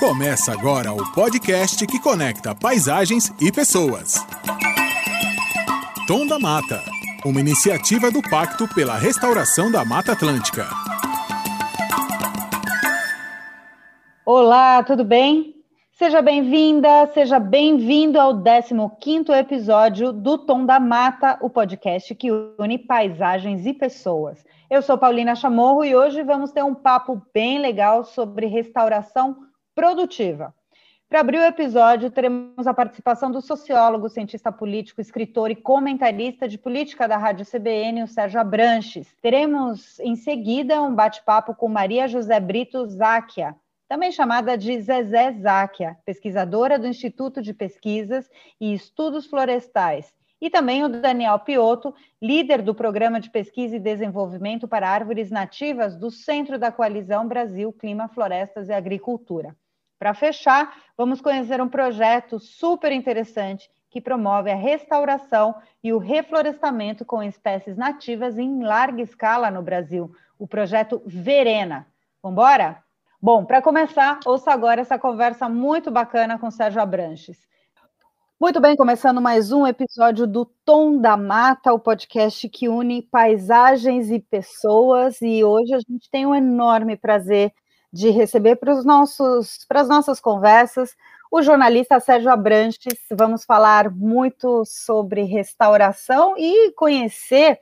Começa agora o podcast que conecta paisagens e pessoas. Tom da Mata, uma iniciativa do Pacto pela Restauração da Mata Atlântica. Olá, tudo bem? Seja bem-vinda, seja bem-vindo ao 15º episódio do Tom da Mata, o podcast que une paisagens e pessoas. Eu sou Paulina Chamorro e hoje vamos ter um papo bem legal sobre restauração produtiva. Para abrir o episódio, teremos a participação do sociólogo, cientista político, escritor e comentarista de política da Rádio CBN, o Sérgio Abranches. Teremos em seguida um bate-papo com Maria José Brito Záquia, também chamada de Zezé Záquia, pesquisadora do Instituto de Pesquisas e Estudos Florestais, e também o Daniel Piotto, líder do Programa de Pesquisa e Desenvolvimento para Árvores Nativas do Centro da Coalizão Brasil Clima, Florestas e Agricultura. Para fechar, vamos conhecer um projeto super interessante que promove a restauração e o reflorestamento com espécies nativas em larga escala no Brasil, o projeto Verena. Vamos embora? Bom, para começar, ouça agora essa conversa muito bacana com Sérgio Abranches. Muito bem, começando mais um episódio do Tom da Mata, o podcast que une paisagens e pessoas. E hoje a gente tem um enorme prazer de receber para os nossos para as nossas conversas o jornalista Sérgio Abranches. Vamos falar muito sobre restauração e conhecer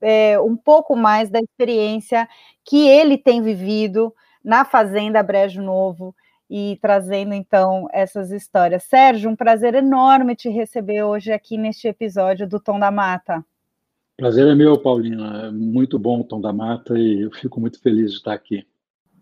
é, um pouco mais da experiência que ele tem vivido na Fazenda Brejo Novo e trazendo então essas histórias. Sérgio, um prazer enorme te receber hoje aqui neste episódio do Tom da Mata. Prazer é meu, Paulina. É muito bom o Tom da Mata e eu fico muito feliz de estar aqui.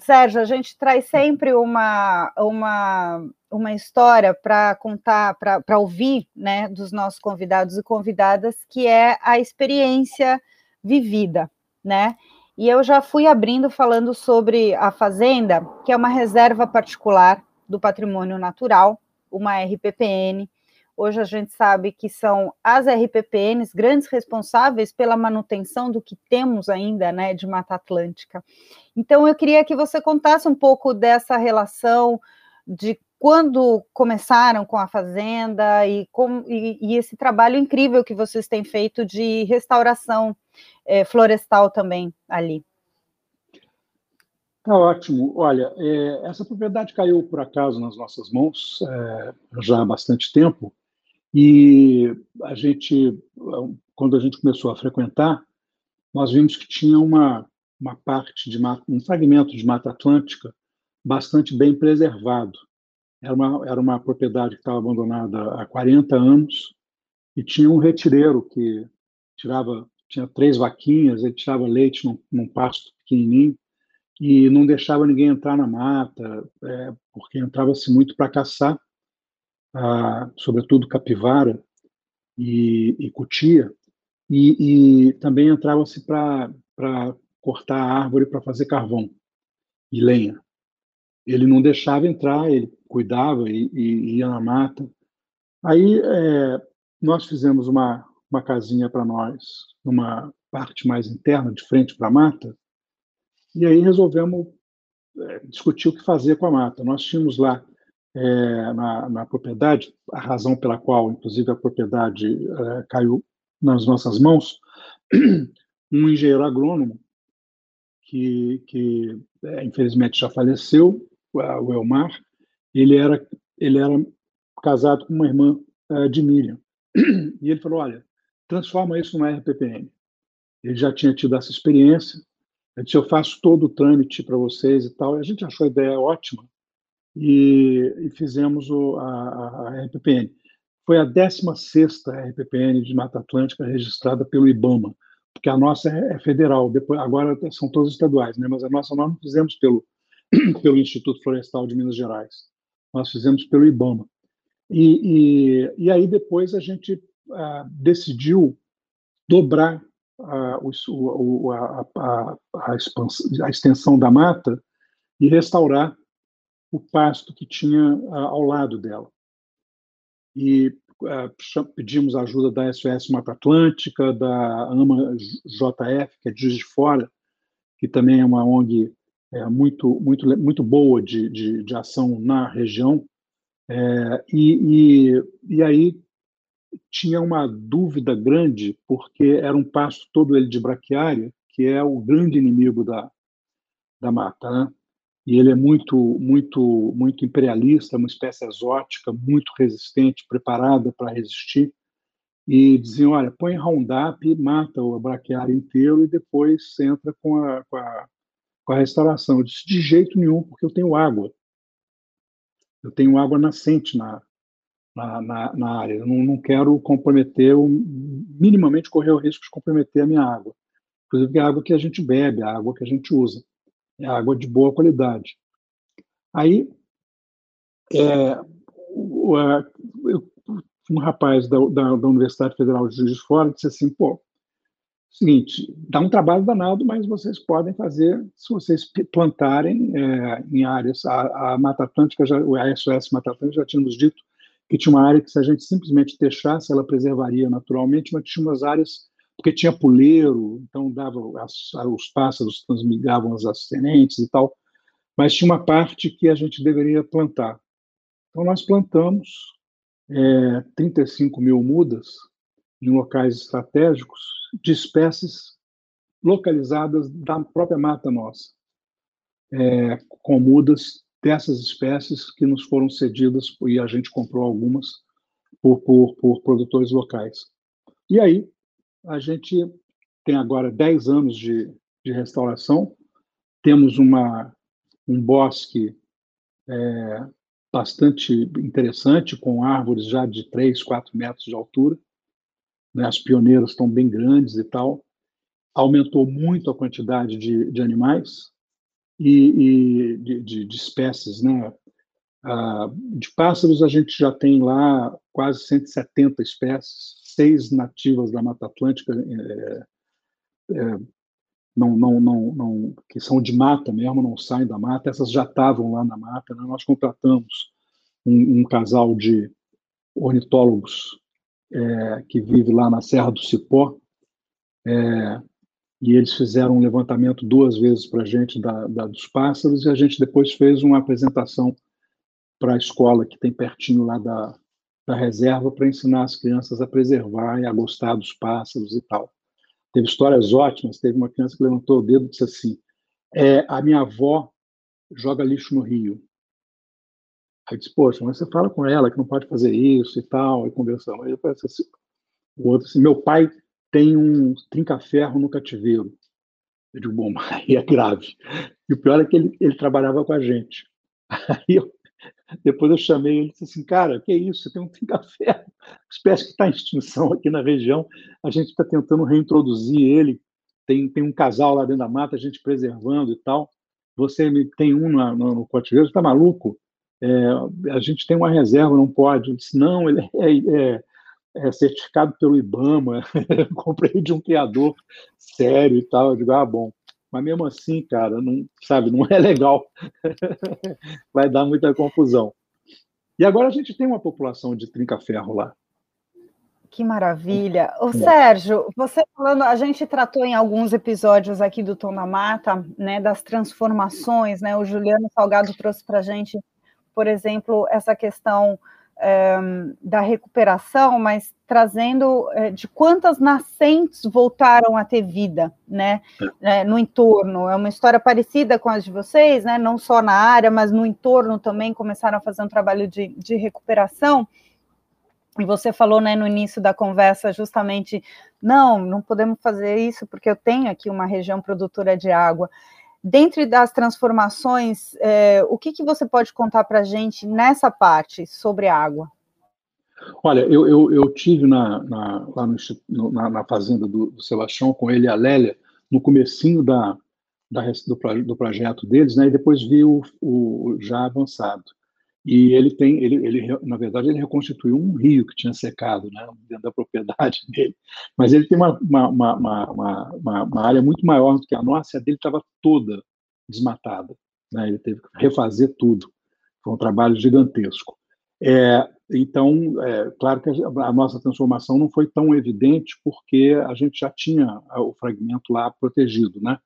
Sérgio, a gente traz sempre uma, uma, uma história para contar, para ouvir né, dos nossos convidados e convidadas, que é a experiência vivida, né? E eu já fui abrindo falando sobre a Fazenda, que é uma reserva particular do patrimônio natural, uma RPPN. Hoje a gente sabe que são as RPPNs grandes responsáveis pela manutenção do que temos ainda né, de Mata Atlântica. Então eu queria que você contasse um pouco dessa relação de quando começaram com a fazenda e, com, e, e esse trabalho incrível que vocês têm feito de restauração é, florestal também ali. Tá ótimo. Olha, é, essa propriedade caiu por acaso nas nossas mãos é, já há bastante tempo e a gente, quando a gente começou a frequentar, nós vimos que tinha uma uma parte de mata, um fragmento de Mata Atlântica bastante bem preservado. Era uma, era uma propriedade que estava abandonada há 40 anos e tinha um retireiro que tirava tinha três vaquinhas, ele tirava leite num, num pasto pequenininho e não deixava ninguém entrar na mata, é, porque entrava-se muito para caçar, ah, sobretudo capivara e, e cutia, e, e também entrava-se para cortar a árvore para fazer carvão e lenha. Ele não deixava entrar, ele cuidava e, e ia na mata. Aí é, nós fizemos uma, uma casinha para nós, numa parte mais interna, de frente para a mata, e aí resolvemos é, discutir o que fazer com a mata. Nós tínhamos lá é, na, na, propriedade, a razão pela qual, inclusive, a propriedade é, caiu nas nossas mãos, um engenheiro agrônomo que, que é, infelizmente já faleceu, o Elmar, ele era, ele era casado com uma irmã uh, de Miriam. E ele falou: olha, transforma isso numa RPPN. Ele já tinha tido essa experiência. Ele disse: eu faço todo o trâmite para vocês e tal. E a gente achou a ideia ótima e, e fizemos o, a, a, RPPN. Foi a 16 RPPN de Mata Atlântica registrada pelo IBAMA porque a nossa é, é federal, depois, agora são todas estaduais, né? mas a nossa nós não fizemos pelo, pelo Instituto Florestal de Minas Gerais, nós fizemos pelo IBAMA. E, e, e aí depois a gente ah, decidiu dobrar a, o, a, a, a, expansão, a extensão da mata e restaurar o pasto que tinha ah, ao lado dela. E é, pedimos ajuda da SOS Mata Atlântica, da AMA JF, que é de Juiz de Fora, que também é uma ONG é, muito, muito, muito boa de, de, de ação na região. É, e, e, e aí tinha uma dúvida grande, porque era um pasto todo ele de braquiária, que é o grande inimigo da, da mata. Né? E ele é muito, muito, muito imperialista, uma espécie exótica, muito resistente, preparada para resistir. E diziam: olha, põe Roundup, mata o braquiário inteiro e depois entra com a, com a, com a restauração. Eu disse: de jeito nenhum, porque eu tenho água. Eu tenho água nascente na, na, na, na área. Eu não, não quero comprometer, minimamente correr o risco de comprometer a minha água. Inclusive, é a água que a gente bebe, a água que a gente usa. É água de boa qualidade. Aí, é, um rapaz da, da, da, Universidade Federal de Juiz de Fora disse assim, pô, seguinte, dá um trabalho danado, mas vocês podem fazer se vocês plantarem é, em áreas, a, a Mata Atlântica, já, o SOS Mata Atlântica já tínhamos dito que tinha uma área que se a gente simplesmente deixasse, ela preservaria naturalmente, mas tinha umas áreas, porque tinha puleiro, então dava as, os pássaros transmigavam as sementes e tal, mas tinha uma parte que a gente deveria plantar. Então nós plantamos é, 35 mil mudas em locais estratégicos de espécies localizadas da própria mata nossa, é, com mudas dessas espécies que nos foram cedidas, e a gente comprou algumas, por, por, por produtores locais. E aí, a gente tem agora 10 anos de, de restauração, temos uma, um bosque é, bastante interessante, com árvores já de 3, 4 metros de altura, né, as pioneiras estão bem grandes e tal, aumentou muito a quantidade de, de animais, e, e de, de, de, espécies, né? Ah, de pássaros a gente já tem lá quase 170 espécies, seis nativas da Mata Atlântica, é, é, não, não, não, não, que são de mata mesmo, não saem da mata, essas já estavam lá na mata. Né? Nós contratamos um, um, casal de ornitólogos é, que vive lá na Serra do Cipó, é, e eles fizeram um levantamento duas vezes para a gente da, da, dos pássaros, e a gente depois fez uma apresentação para a escola que tem pertinho lá da, da reserva para ensinar as crianças a preservar e a gostar dos pássaros e tal. Teve histórias ótimas, teve uma criança que levantou o dedo e disse assim, é, a minha avó joga lixo no rio. Aí disse, poxa, mas você fala com ela que não pode fazer isso e tal, e conversamos. Aí eu assim, o outro assim, meu pai tem um trinca-ferro no cativeiro. Eu digo, bom, aí é grave. E o pior é que ele, ele trabalhava com a gente. Aí eu, depois eu chamei ele e disse assim, cara, que é isso? Você tem um trinca-ferro, espécie que está em extinção aqui na região. A gente está tentando reintroduzir ele. Tem, tem um casal lá dentro da mata, a gente preservando e tal. Você tem um no, no, no cativeiro, está maluco? É, a gente tem uma reserva, não pode. Eu disse, não, ele é, é é, certificado pelo IBAMA, comprei de um criador sério e tal. Eu digo, ah, bom. Mas mesmo assim, cara, não, sabe, não é legal. Vai dar muita confusão. E agora a gente tem uma população de trinca-ferro lá. Que maravilha. Ô, Sérgio, você falando, a gente tratou em alguns episódios aqui do Tom da Mata, né, das transformações, né? O Juliano Salgado trouxe para a gente, por exemplo, essa questão da recuperação, mas trazendo é, de quantas nascentes voltaram a ter vida, né, é, no entorno. É uma história parecida com as de vocês, né, não só na área, mas no entorno também começaram a fazer um trabalho de, de recuperação. E você falou, né, no início da conversa, justamente, não, não podemos fazer isso porque eu tenho aqui uma região produtora de água. Dentro das transformações, é, o que, que você pode contar para a gente nessa parte sobre água? Olha, eu, eu, eu tive na, na, lá no, na, na, fazenda do, do Sebastião com ele e a Lélia no comecinho da, da do, do, projeto deles, né, e depois vi o, o já avançado. E ele tem, ele, ele, na verdade, ele reconstituiu um rio que tinha secado, né, dentro da propriedade dele. Mas ele tem uma, uma, uma, uma, uma área muito maior do que a nossa, e a dele estava toda desmatada. Né, ele teve que refazer tudo. Foi um trabalho gigantesco. É, então, é, claro que a nossa transformação não foi tão evidente porque a gente já tinha o fragmento lá protegido, né?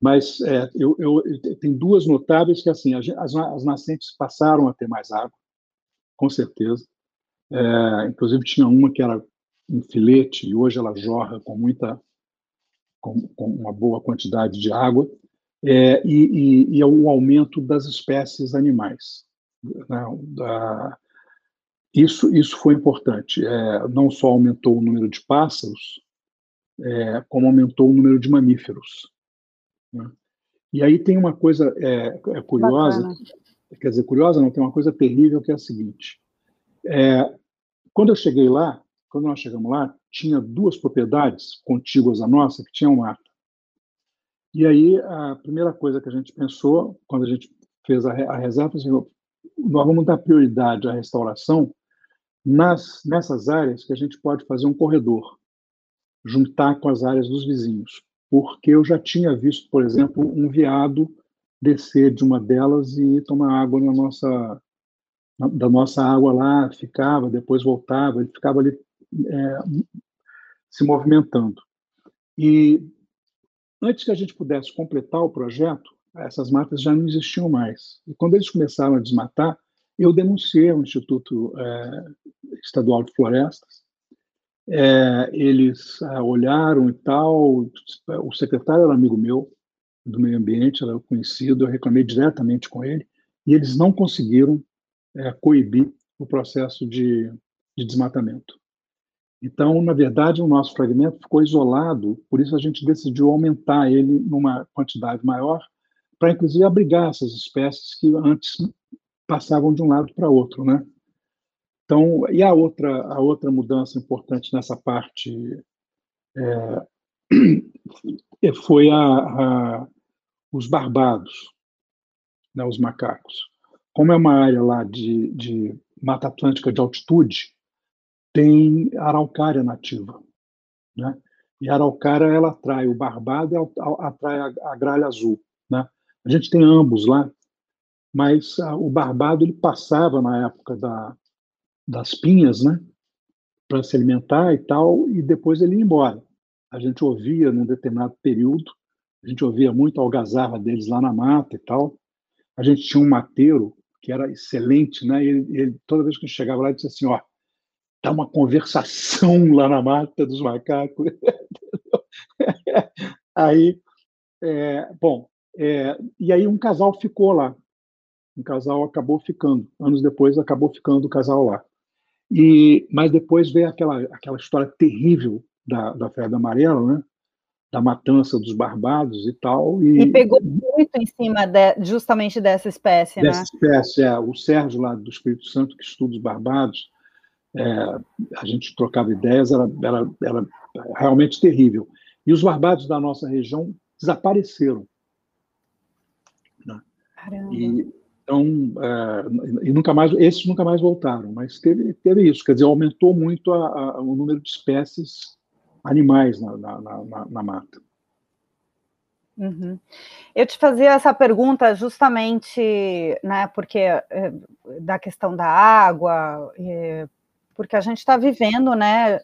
Mas é, eu, eu, tem duas notáveis que assim as, as, nascentes passaram a ter mais água, com certeza. É, inclusive tinha uma que era um filete e hoje ela jorra com muita, com, com uma boa quantidade de água. É, e, e, e, o aumento das espécies animais. Né? Isso, isso foi importante. É, não só aumentou o número de pássaros, é, como aumentou o número de mamíferos. Né? E aí tem uma coisa é, é curiosa, Bacana. quer dizer, curiosa não, tem uma coisa terrível que é a seguinte. É, quando eu cheguei lá, quando nós chegamos lá, tinha duas propriedades contíguas à nossa que tinham mata. E aí a primeira coisa que a gente pensou, quando a gente fez a, a reserva, assim, nós vamos dar prioridade à restauração nas, nessas áreas que a gente pode fazer um corredor, juntar com as áreas dos vizinhos porque eu já tinha visto, por exemplo, um veado descer de uma delas e tomar água na nossa da nossa água lá, ficava, depois voltava, ele ficava ali é, se movimentando. E antes que a gente pudesse completar o projeto, essas matas já não existiam mais. E quando eles começaram a desmatar, eu denunciei ao Instituto é, Estadual de Florestas é, eles é, olharam e tal. O secretário era amigo meu do meio ambiente, era conhecido. Eu reclamei diretamente com ele e eles não conseguiram é, coibir o processo de, de desmatamento. Então, na verdade, o nosso fragmento ficou isolado, por isso a gente decidiu aumentar ele numa quantidade maior, para inclusive abrigar essas espécies que antes passavam de um lado para outro, né? Então, e a outra, a outra mudança importante nessa parte é, foi a, a, os barbados, né, os macacos. Como é uma área lá de, de Mata Atlântica de altitude, tem araucária nativa. Né? E a araucária ela atrai o barbado e atrai a, a gralha azul. Né? A gente tem ambos lá, mas a, o barbado ele passava na época da, das pinhas, né? Para se alimentar e tal, e depois ele ia embora. A gente ouvia num determinado período, a gente ouvia muito a algazarra deles lá na mata e tal. A gente tinha um mateiro que era excelente, né? Ele, ele toda vez que gente chegava lá, ele disse assim: ó, tá uma conversação lá na mata dos macacos. aí, é, bom, é, e aí um casal ficou lá. Um casal acabou ficando. Anos depois, acabou ficando o casal lá. E, mas depois veio aquela, aquela história terrível da, da febre amarela, né? da matança dos barbados e tal. E, e pegou muito em cima de, justamente dessa espécie, dessa né? espécie, é. O Sérgio, lá do Espírito Santo, que estuda os barbados, é, a gente trocava ideias, era, era, era realmente terrível. E os barbados da nossa região desapareceram. Né? Caramba. E, então, é, e nunca mais, esses nunca mais voltaram, mas teve, teve isso, quer dizer, aumentou muito a, a, o número de espécies animais na, na, na, na mata. Uhum. Eu te fazia essa pergunta justamente, né, porque é, da questão da água, porque a gente está vivendo, né,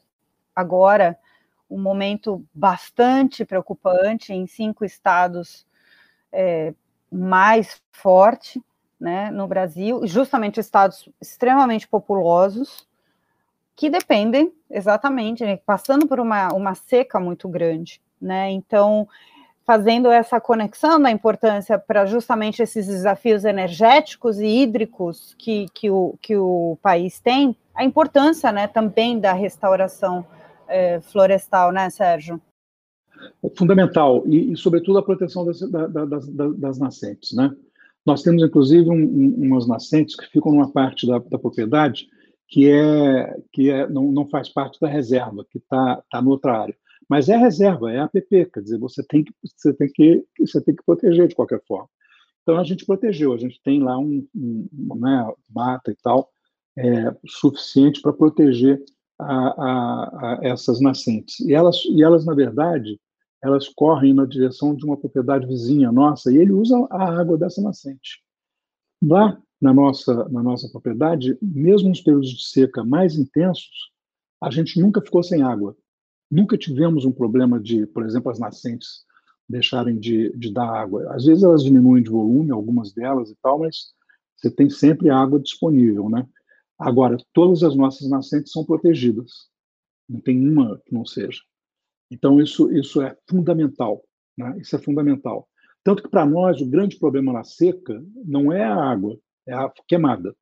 agora um momento bastante preocupante em cinco estados é, mais forte, né, no Brasil, justamente estados extremamente populosos, que dependem exatamente, né, passando por uma, uma seca muito grande, né? Então, fazendo essa conexão da importância para justamente esses desafios energéticos e hídricos que, que, o, que o país tem, a importância né, também da restauração é, florestal, né, Sérgio? É fundamental, e, e sobretudo a proteção das, das, das nascentes, né? Nós temos, inclusive, um, um, umas nascentes que ficam numa parte da, da propriedade que é que é, não, não faz parte da reserva, que está tá noutra área. Mas é reserva, é APP, quer dizer, você tem que você tem que você tem que proteger de qualquer forma. Então a gente protegeu, a gente tem lá um, um né, mata e tal é, suficiente para proteger a, a, a essas nascentes. E elas e elas na verdade elas correm na direção de uma propriedade vizinha nossa e ele usa a água dessa nascente. Lá na nossa, na nossa propriedade, mesmo nos períodos de seca mais intensos, a gente nunca ficou sem água. Nunca tivemos um problema de, por exemplo, as nascentes deixarem de, de dar água. Às vezes elas diminuem de volume, algumas delas e tal, mas você tem sempre água disponível, né? Agora, todas as nossas nascentes são protegidas. Não tem uma que não seja. Então, isso, isso é fundamental. Né? Isso é fundamental. Tanto que, para nós, o grande problema na seca não é a água, é a queimada.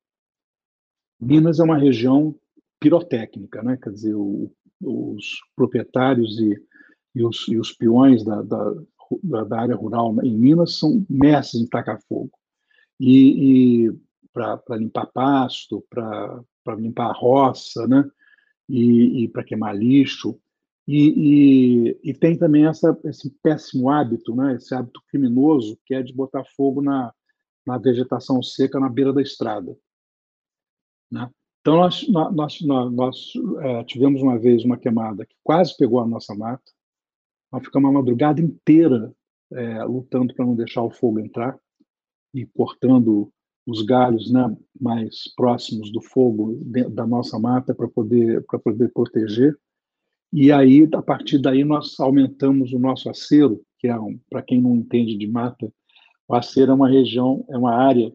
Minas é uma região pirotécnica, né? quer dizer, o, os proprietários e, e, os, e os peões da, da, da, área rural em Minas são mestres em tacar fogo. E, e para limpar pasto, para limpar a roça, né? e, e para queimar lixo. E, e, e, tem também essa, esse péssimo hábito, né? esse hábito criminoso, que é de botar fogo na, na vegetação seca na beira da estrada. Né? Então, nós, nós, nós, nós é, tivemos uma vez uma queimada que quase pegou a nossa mata. Nós ficamos a madrugada inteira é, lutando para não deixar o fogo entrar e cortando os galhos né, mais próximos do fogo da nossa mata para poder, poder proteger. E aí, a partir daí, nós aumentamos o nosso acero, que é, um, para quem não entende de mata, o acero é uma região, é uma área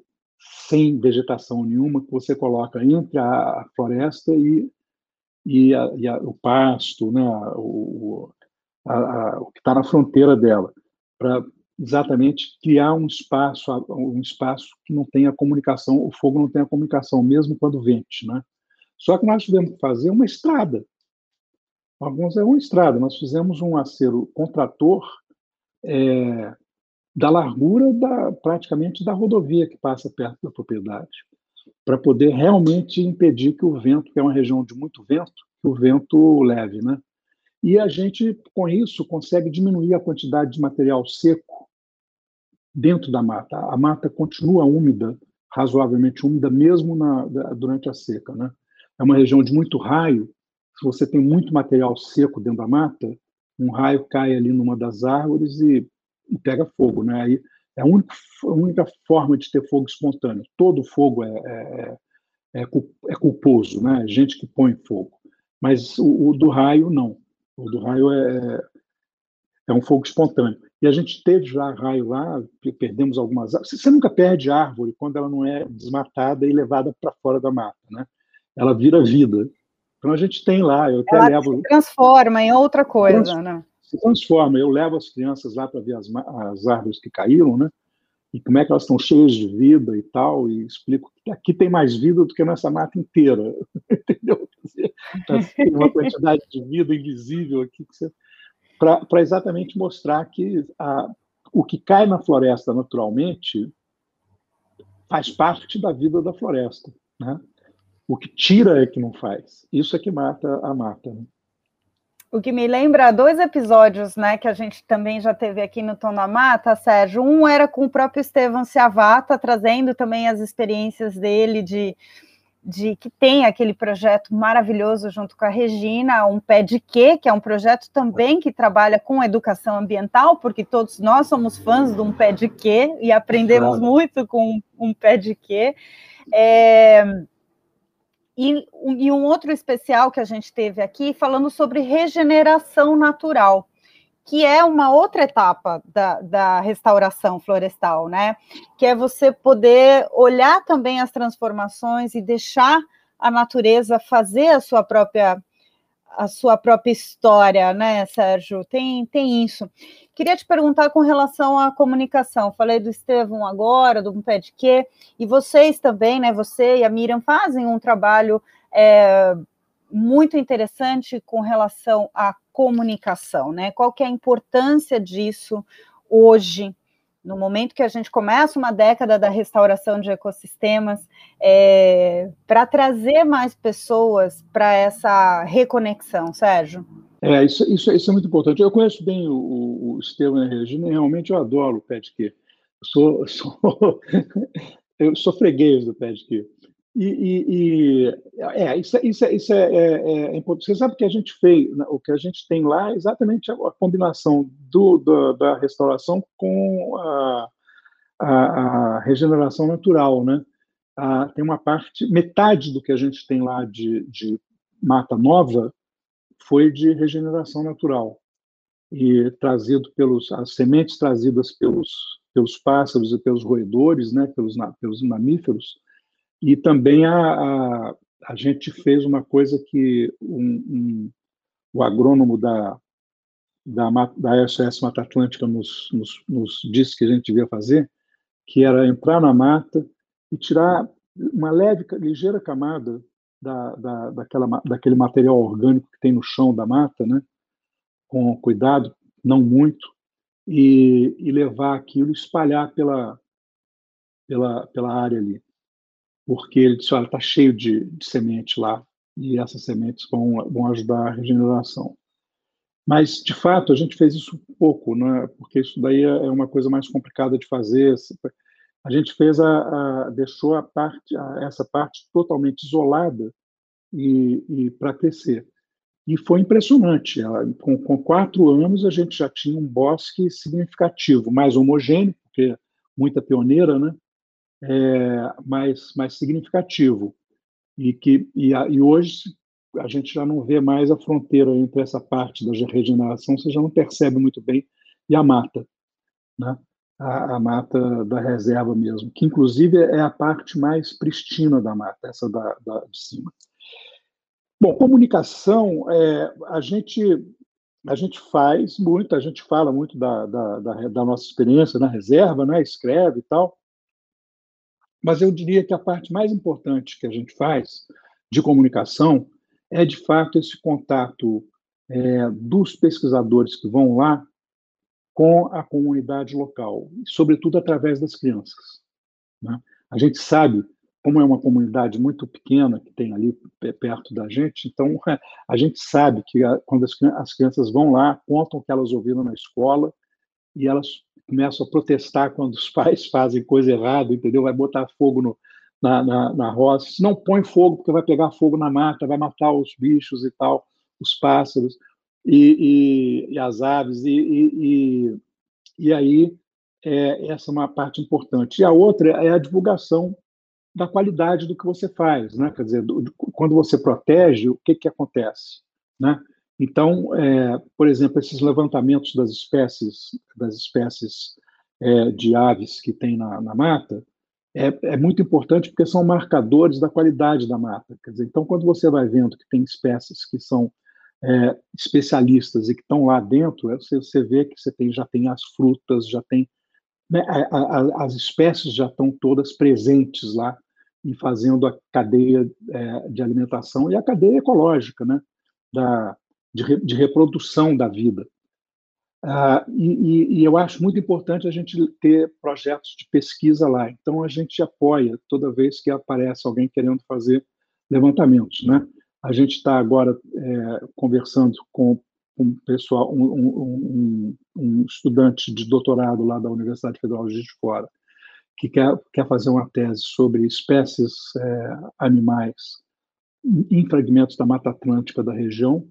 sem vegetação nenhuma que você coloca entre a, floresta e, e, a, e a, o pasto, né, o, o que está na fronteira dela, para exatamente criar um espaço, um espaço que não tenha comunicação, o fogo não tenha comunicação, mesmo quando vente, né? Só que nós tivemos que fazer uma estrada. Alguns é uma estrada. Nós fizemos um acero contrator é, da largura da, praticamente da rodovia que passa perto da propriedade, para poder realmente impedir que o vento, que é uma região de muito vento, que o vento leve, né? E a gente, com isso, consegue diminuir a quantidade de material seco dentro da mata. A mata continua úmida, razoavelmente úmida, mesmo na, durante a seca. Né? É uma região de muito raio. Se você tem muito material seco dentro da mata, um raio cai ali numa das árvores e, e pega fogo. Né? Aí é a única, a única, forma de ter fogo espontâneo. Todo fogo é, é, é, é culposo, né? gente que põe fogo. Mas o, o do raio, não. O do raio é, é um fogo espontâneo. E a gente teve já raio lá, perdemos algumas árvores. Você nunca perde árvore quando ela não é desmatada e levada para fora da mata, né? Ela vira vida. Então a gente tem lá, eu até ela levo. Se transforma em outra coisa, trans, né? Se transforma. Eu levo as crianças lá para ver as, as árvores que caíram, né? E como é que elas estão cheias de vida e tal, e explico que aqui tem mais vida do que nessa mata inteira, entendeu? Tem uma quantidade de vida invisível aqui que você para exatamente mostrar que a, o que cai na floresta naturalmente faz parte da vida da floresta. Né? O que tira é que não faz. Isso é que mata a mata. Né? O que me lembra dois episódios, né, que a gente também já teve aqui no Tom da Mata, Sérgio. Um era com o próprio Estevam Ciavata, trazendo também as experiências dele de de que tem aquele projeto maravilhoso junto com a Regina, um pé de quê, que é um projeto também que trabalha com educação ambiental, porque todos nós somos fãs de um pé de quê e aprendemos claro. muito com um pé de quê. É, e, e um outro especial que a gente teve aqui falando sobre regeneração natural que é uma outra etapa da, da, restauração florestal, né? Que é você poder olhar também as transformações e deixar a natureza fazer a sua própria a sua própria história, né, Sérgio? Tem, tem isso. Queria te perguntar com relação à comunicação. Falei do Estevão agora, do Pé de Quê, e vocês também, né? Você e a Miriam fazem um trabalho é, muito interessante com relação à comunicação, né? Qual que é a importância disso hoje, no momento que a gente começa uma década da restauração de ecossistemas, é, para trazer mais pessoas para essa reconexão, Sérgio? É, isso, isso, isso, é muito importante. Eu conheço bem o, o Estevam e a Regina e realmente eu adoro o PEDQ. Sou, sou, eu sou freguês do PEDQ. E, e, e, é, isso, é, isso, é, isso é, é, é. Você sabe que a gente fez, né, o que a gente tem lá é exatamente a, a combinação do, do, da restauração com a, a, a regeneração natural, né? tem uma parte, metade do que a gente tem lá de, de mata nova foi de regeneração natural. e trazido pelos as sementes trazidas pelos pelos pássaros e pelos roedores, né, pelos pelos mamíferos, e também a, a, a gente fez uma coisa que um, um, o agrônomo da da, da SOS Mata Atlântica nos, nos, nos disse que a gente devia fazer, que era entrar na mata e tirar uma leve, ligeira camada da, da, daquela, daquele material orgânico que tem no chão da mata, né? com cuidado, não muito, e, e levar aquilo, espalhar pela, pela, pela área ali. Porque ele disse, olha, está cheio de, de semente lá, e essas sementes vão, vão ajudar a regeneração. Mas, de fato, a gente fez isso pouco, né? porque isso daí é, é uma coisa mais complicada de fazer. A gente fez a, a deixou a parte, a, essa parte totalmente isolada e, e para crescer. E foi impressionante. Com, com, quatro anos, a gente já tinha um bosque significativo, mais homogêneo, porque muita pioneira, né? É, mais, mais significativo. E, que, e, a, e hoje a gente já não vê mais a fronteira entre essa parte da regeneração, você já não percebe muito bem, e a mata, né? a, a mata da reserva mesmo, que inclusive é a parte mais pristina da mata, essa da, da de cima. Bom, comunicação, é, a gente a gente faz muito, a gente fala muito da, da, da, da, nossa experiência na reserva, né? escreve e tal, mas eu diria que a parte mais importante que a gente faz de comunicação é, de fato, esse contato é, dos pesquisadores que vão lá com a comunidade local, sobretudo através das crianças. Né? A gente sabe como é uma comunidade muito pequena que tem ali perto da gente, então a gente sabe que quando as crianças vão lá, contam o que elas ouviram na escola e elas começam a protestar quando os pais fazem coisa errada, entendeu? Vai botar fogo no, na, na, na roça. Não põe fogo porque vai pegar fogo na mata, vai matar os bichos e tal, os pássaros e, e, e as aves e, e, e aí é, essa é uma parte importante. E a outra é a divulgação da qualidade do que você faz, né? Quer dizer, do, quando você protege, o que que acontece, né? Então, é, por exemplo, esses levantamentos das espécies, das espécies é, de aves que tem na, na mata, é, é, muito importante porque são marcadores da qualidade da mata. Dizer, então, quando você vai vendo que tem espécies que são é, especialistas e que estão lá dentro, você, você vê que você tem, já tem as frutas, já tem né, a, a, as espécies já estão todas presentes lá e fazendo a cadeia é, de alimentação e a cadeia ecológica, né, da, de, de reprodução da vida. Ah, e, e, eu acho muito importante a gente ter projetos de pesquisa lá. Então, a gente apoia toda vez que aparece alguém querendo fazer levantamentos. Né? A gente está agora é, conversando com um pessoal, um, um, um, estudante de doutorado lá da Universidade Federal de Juiz de Fora, que quer, quer fazer uma tese sobre espécies é, animais em fragmentos da Mata Atlântica da região,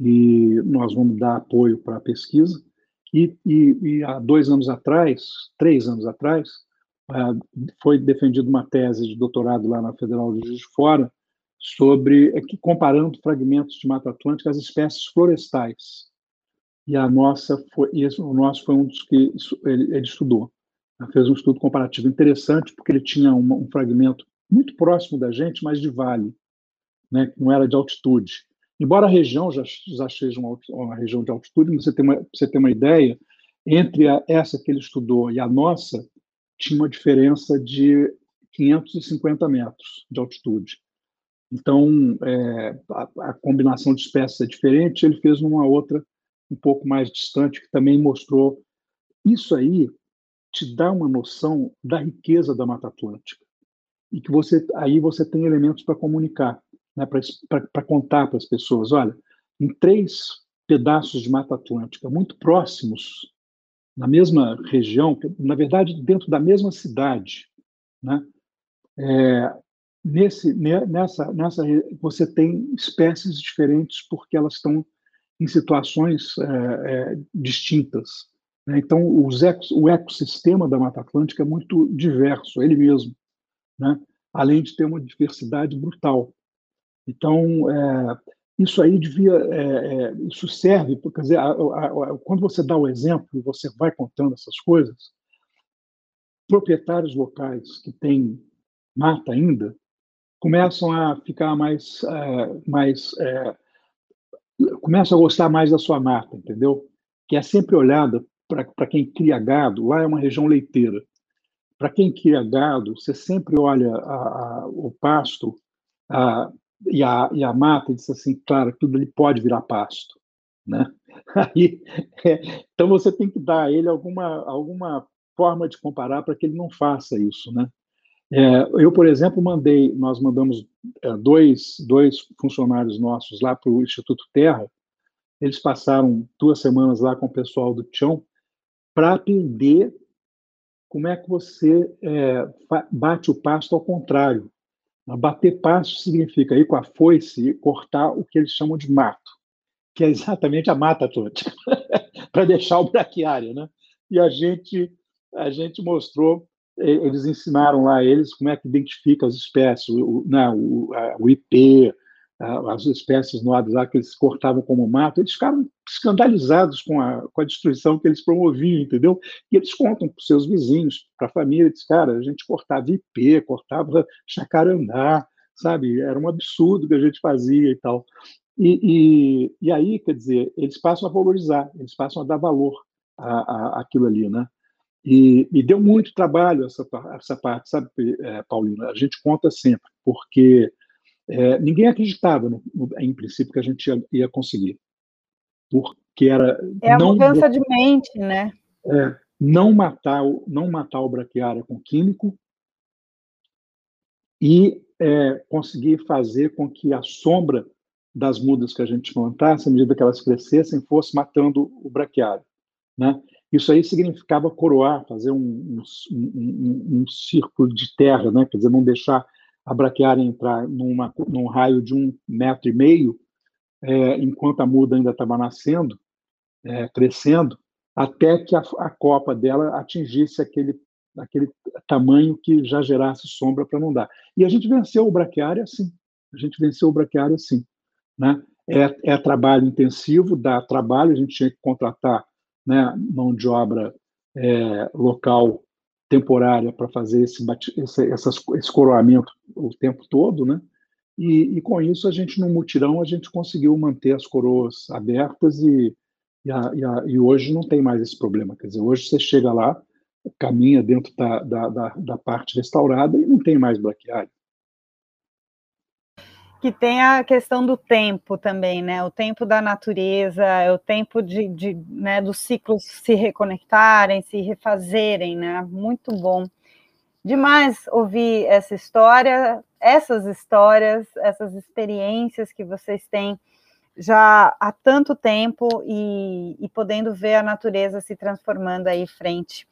e nós vamos dar apoio para a pesquisa. E, e, e, há dois anos atrás, três anos atrás, é, foi defendida uma tese de doutorado lá na Federal de Juiz de Fora sobre é, comparando fragmentos de Mata Atlântica às espécies florestais. E a nossa foi, o nosso foi um dos que ele, ele estudou. Ele fez um estudo comparativo interessante porque ele tinha uma, um fragmento muito próximo da gente, mas de vale, né, não era de altitude. Embora a região já, já seja uma, uma região de altitude, você tem uma, você tem uma ideia, entre a, essa que ele estudou e a nossa, tinha uma diferença de 550 metros de altitude. Então, é, a, a, combinação de espécies é diferente, ele fez numa outra um pouco mais distante, que também mostrou. Isso aí te dá uma noção da riqueza da Mata Atlântica. E que você aí você tem elementos para comunicar né, para contar para as pessoas: olha, em três pedaços de Mata Atlântica muito próximos, na mesma região, na verdade, dentro da mesma cidade, né, é, nesse, nessa, nessa, você tem espécies diferentes porque elas estão em situações é, é, distintas. Né? Então, o ecossistema da Mata Atlântica é muito diverso, ele mesmo, né? além de ter uma diversidade brutal. Então, é, isso aí devia, é, é, isso serve, quer dizer, a, a, a, quando você dá o exemplo, você vai contando essas coisas, proprietários locais que têm mata ainda começam a ficar mais, uh, mais uh, começam a gostar mais da sua mata, entendeu? Que é sempre olhada para quem cria gado. Lá é uma região leiteira. Para quem cria gado, você sempre olha a, a, o pasto a, e, a, e a mata e diz assim, claro, tudo ali pode virar pasto, né? Aí, é, então você tem que dar a ele alguma alguma forma de comparar para que ele não faça isso, né? É, eu, por exemplo, mandei, nós mandamos é, dois, dois funcionários nossos lá para o Instituto Terra. Eles passaram duas semanas lá com o pessoal do chão para aprender como é que você é, bate o pasto ao contrário. Bater pasto significa ir com a foice cortar o que eles chamam de mato, que é exatamente a mata atlântica, para deixar o braquiário, né? E a gente a gente mostrou, eles ensinaram lá eles como é que identifica as espécies, o, né, o, o IP, as espécies nobres lá que eles cortavam como mato, eles ficaram escandalizados com a, com a destruição que eles promoviam, entendeu? E eles contam para os seus vizinhos, para a família, diz, cara, a gente cortava IP, cortava chacarandá, sabe? Era um absurdo que a gente fazia e tal. E, e, e aí, quer dizer, eles passam a valorizar, eles passam a dar valor a, aquilo ali, né? E, e, deu muito trabalho essa, essa parte, sabe, é, Paulina? A gente conta sempre, porque é, ninguém acreditava, no, no, em princípio, que a gente ia, ia conseguir. Porque era. É a não, mudança de mente, né? É, não matar, não matar o braquiária com químico e é, conseguir fazer com que a sombra das mudas que a gente plantasse, à medida que elas crescessem, fosse matando o braquiário. Né? Isso aí significava coroar, fazer um, um, um, um círculo de terra, né? quer dizer, não deixar a braquiária entrar numa, num raio de um metro e meio, é, enquanto a muda ainda estava nascendo, é, crescendo, até que a, a, copa dela atingisse aquele, aquele tamanho que já gerasse sombra para não dar. E a gente venceu o braquiária assim. A gente venceu o braquiária assim. Né? É, é trabalho intensivo, dá trabalho, a gente tinha que contratar né, mão de obra é, local temporária para fazer esse, esse, essas, esse coroamento o tempo todo, né? E, e, com isso a gente no mutirão a gente conseguiu manter as coroas abertas e, e, a, e, a, e, hoje não tem mais esse problema. Quer dizer, hoje você chega lá, caminha dentro da, da, da, da parte restaurada e não tem mais braquiária que tem a questão do tempo também, né? O tempo da natureza, é o tempo de, de né, dos ciclos se reconectarem, se refazerem, né? Muito bom. Demais ouvir essa história, essas histórias, essas experiências que vocês têm já há tanto tempo e, e podendo ver a natureza se transformando aí frente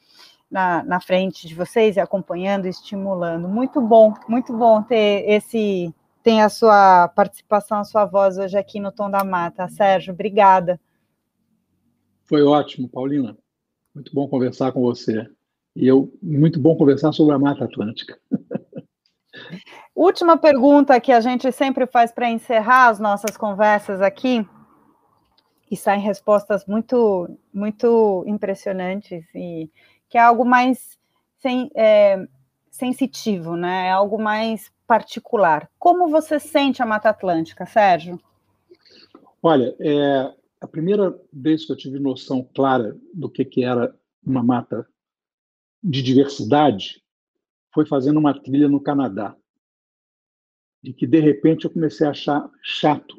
na, na frente de vocês e acompanhando, estimulando. Muito bom, muito bom ter esse tem a sua participação, a sua voz hoje aqui no Tom da Mata. Sérgio, obrigada. Foi ótimo, Paulina. Muito bom conversar com você. E eu muito bom conversar sobre a Mata Atlântica. Última pergunta que a gente sempre faz para encerrar as nossas conversas aqui, e saem respostas muito, muito impressionantes, e que é algo mais sem, é, sensitivo, né? É algo mais particular. Como você sente a Mata Atlântica, Sérgio? Olha, é, a primeira vez que eu tive noção clara do que, que era uma mata de diversidade foi fazendo uma trilha no Canadá. E que, de repente, eu comecei a achar chato.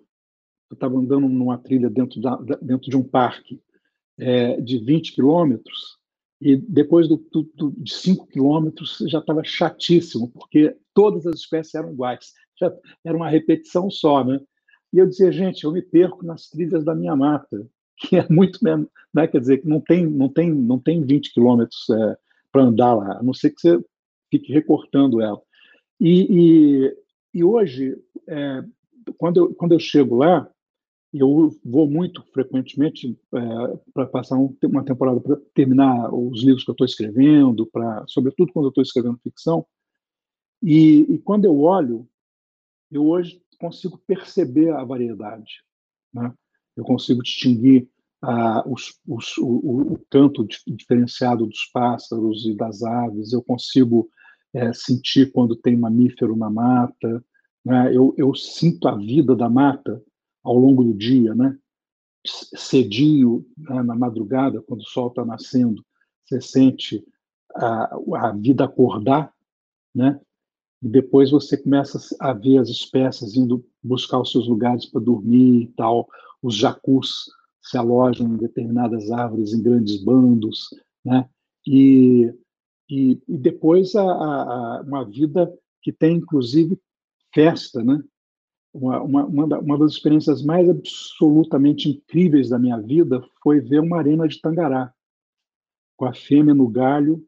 Eu estava andando numa trilha dentro, da, dentro de um parque é, de 20 quilômetros e depois do, do, de 5 quilômetros já estava chatíssimo, porque todas as espécies eram iguais, já era uma repetição só. Né? E eu dizia, gente, eu me perco nas trilhas da minha mata, que é muito menos, né? quer dizer, que não tem, não tem, não tem 20 quilômetros é, para andar lá, a não ser que você fique recortando ela. E, e, e hoje, é, quando, eu, quando eu chego lá, eu vou muito frequentemente é, para passar um, uma temporada para terminar os livros que eu estou escrevendo, para, sobretudo quando eu estou escrevendo ficção. E, e, quando eu olho, eu hoje consigo perceber a variedade. Né? Eu consigo distinguir ah, os, os, o, o, canto diferenciado dos pássaros e das aves, eu consigo é, sentir quando tem mamífero na mata, né? eu, eu sinto a vida da mata ao longo do dia, né? cedinho, né, na madrugada, quando o sol está nascendo, você sente a, a vida acordar, né? E depois você começa a ver as espécies indo buscar os seus lugares para dormir e tal. Os jacus se alojam em determinadas árvores em grandes bandos, né? E, e, e depois a, a, uma vida que tem, inclusive, festa, né? Uma, uma, uma das experiências mais absolutamente incríveis da minha vida foi ver uma arena de tangará, com a fêmea no galho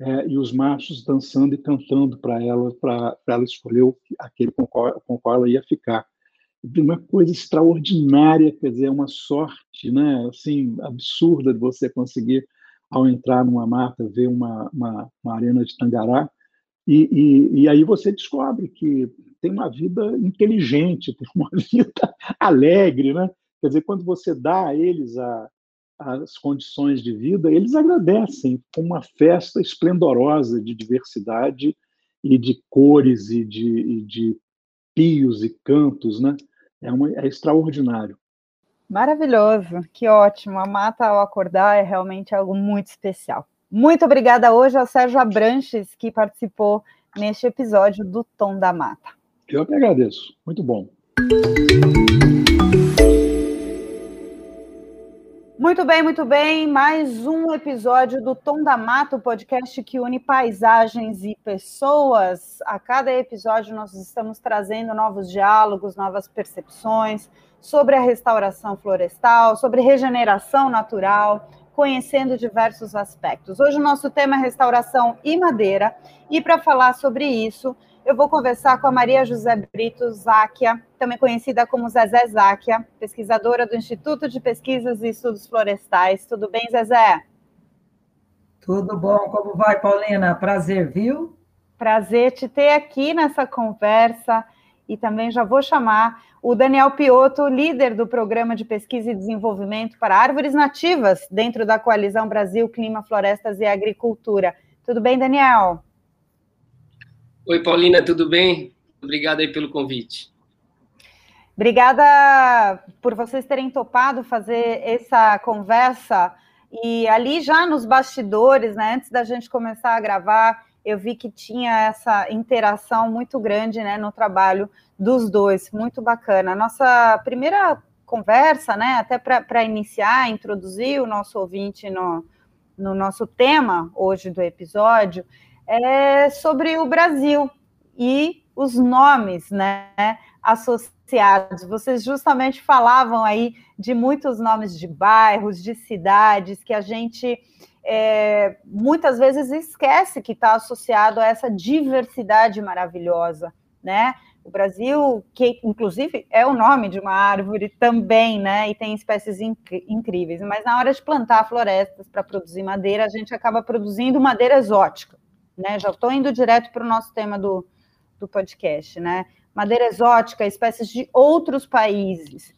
é, e os machos dançando e cantando para ela, para ela escolher aquele com qual, com qual ela ia ficar. Uma coisa extraordinária, quer dizer, é uma sorte, né? Assim, absurda de você conseguir, ao entrar numa mata, ver uma, uma, uma arena de tangará e, e, e, aí você descobre que tem uma vida inteligente, tem uma vida alegre, né? Quer dizer, quando você dá a eles a, as condições de vida, eles agradecem com uma festa esplendorosa de diversidade e de cores e de, e de pios e cantos, né? É, uma, é extraordinário. Maravilhoso, que ótimo. A mata ao acordar é realmente algo muito especial. Muito obrigada hoje ao Sérgio Abranches, que participou neste episódio do Tom da Mata. Eu que agradeço. Muito bom. Muito bem, muito bem. Mais um episódio do Tom da Mata, o podcast que une paisagens e pessoas. A cada episódio, nós estamos trazendo novos diálogos, novas percepções sobre a restauração florestal, sobre regeneração natural conhecendo diversos aspectos. Hoje o nosso tema é restauração e madeira, e para falar sobre isso, eu vou conversar com a Maria José Brito Záquia, também conhecida como Zezé Záquia, pesquisadora do Instituto de Pesquisas e Estudos Florestais. Tudo bem, Zezé? Tudo bom, como vai, Paulina? Prazer, viu? Prazer te ter aqui nessa conversa e também já vou chamar o Daniel Piotto, líder do Programa de Pesquisa e Desenvolvimento para Árvores Nativas, dentro da Coalizão Brasil Clima, Florestas e Agricultura. Tudo bem, Daniel? Oi, Paulina, tudo bem? Obrigado aí pelo convite. Obrigada por vocês terem topado fazer essa conversa. E ali já nos bastidores, né, antes da gente começar a gravar, eu vi que tinha essa interação muito grande né, no trabalho dos dois, muito bacana. Nossa primeira conversa, né, até para iniciar, introduzir o nosso ouvinte no, no nosso tema hoje do episódio, é sobre o Brasil e os nomes né, associados. Vocês justamente falavam aí de muitos nomes de bairros, de cidades que a gente é, muitas vezes esquece que está associado a essa diversidade maravilhosa, né? O Brasil, que inclusive é o nome de uma árvore também, né? E tem espécies inc incríveis. Mas na hora de plantar florestas para produzir madeira, a gente acaba produzindo madeira exótica, né? Já estou indo direto para o nosso tema do, do podcast, né? Madeira exótica, espécies de outros países.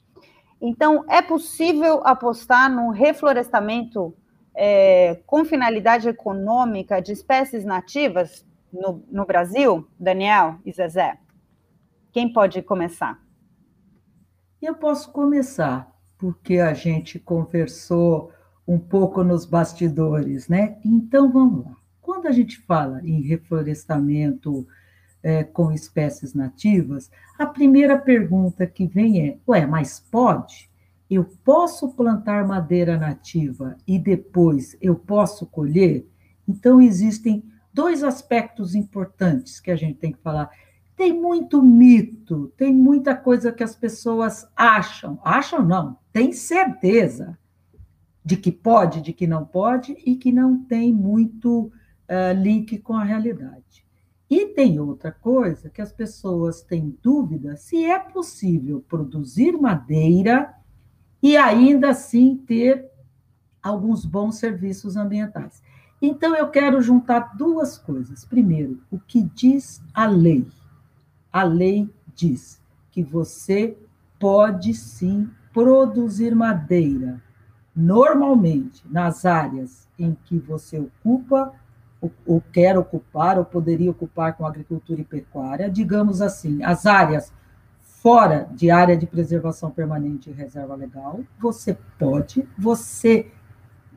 Então, é possível apostar no reflorestamento é, com finalidade econômica de espécies nativas no, no Brasil, Daniel e Zezé? Quem pode começar? Eu posso começar, porque a gente conversou um pouco nos bastidores, né? Então vamos lá. Quando a gente fala em reflorestamento é, com espécies nativas, a primeira pergunta que vem é: ué, mas pode? Eu posso plantar madeira nativa e depois eu posso colher? Então, existem dois aspectos importantes que a gente tem que falar. Tem muito mito, tem muita coisa que as pessoas acham, acham não, tem certeza de que pode, de que não pode e que não tem muito uh, link com a realidade. E tem outra coisa que as pessoas têm dúvida se é possível produzir madeira e ainda assim ter alguns bons serviços ambientais. Então, eu quero juntar duas coisas. Primeiro, o que diz a lei. A lei diz que você pode sim produzir madeira normalmente nas áreas em que você ocupa ou, quer ocupar ou poderia ocupar com agricultura e pecuária, digamos assim, as áreas fora de área de preservação permanente e reserva legal, você pode, você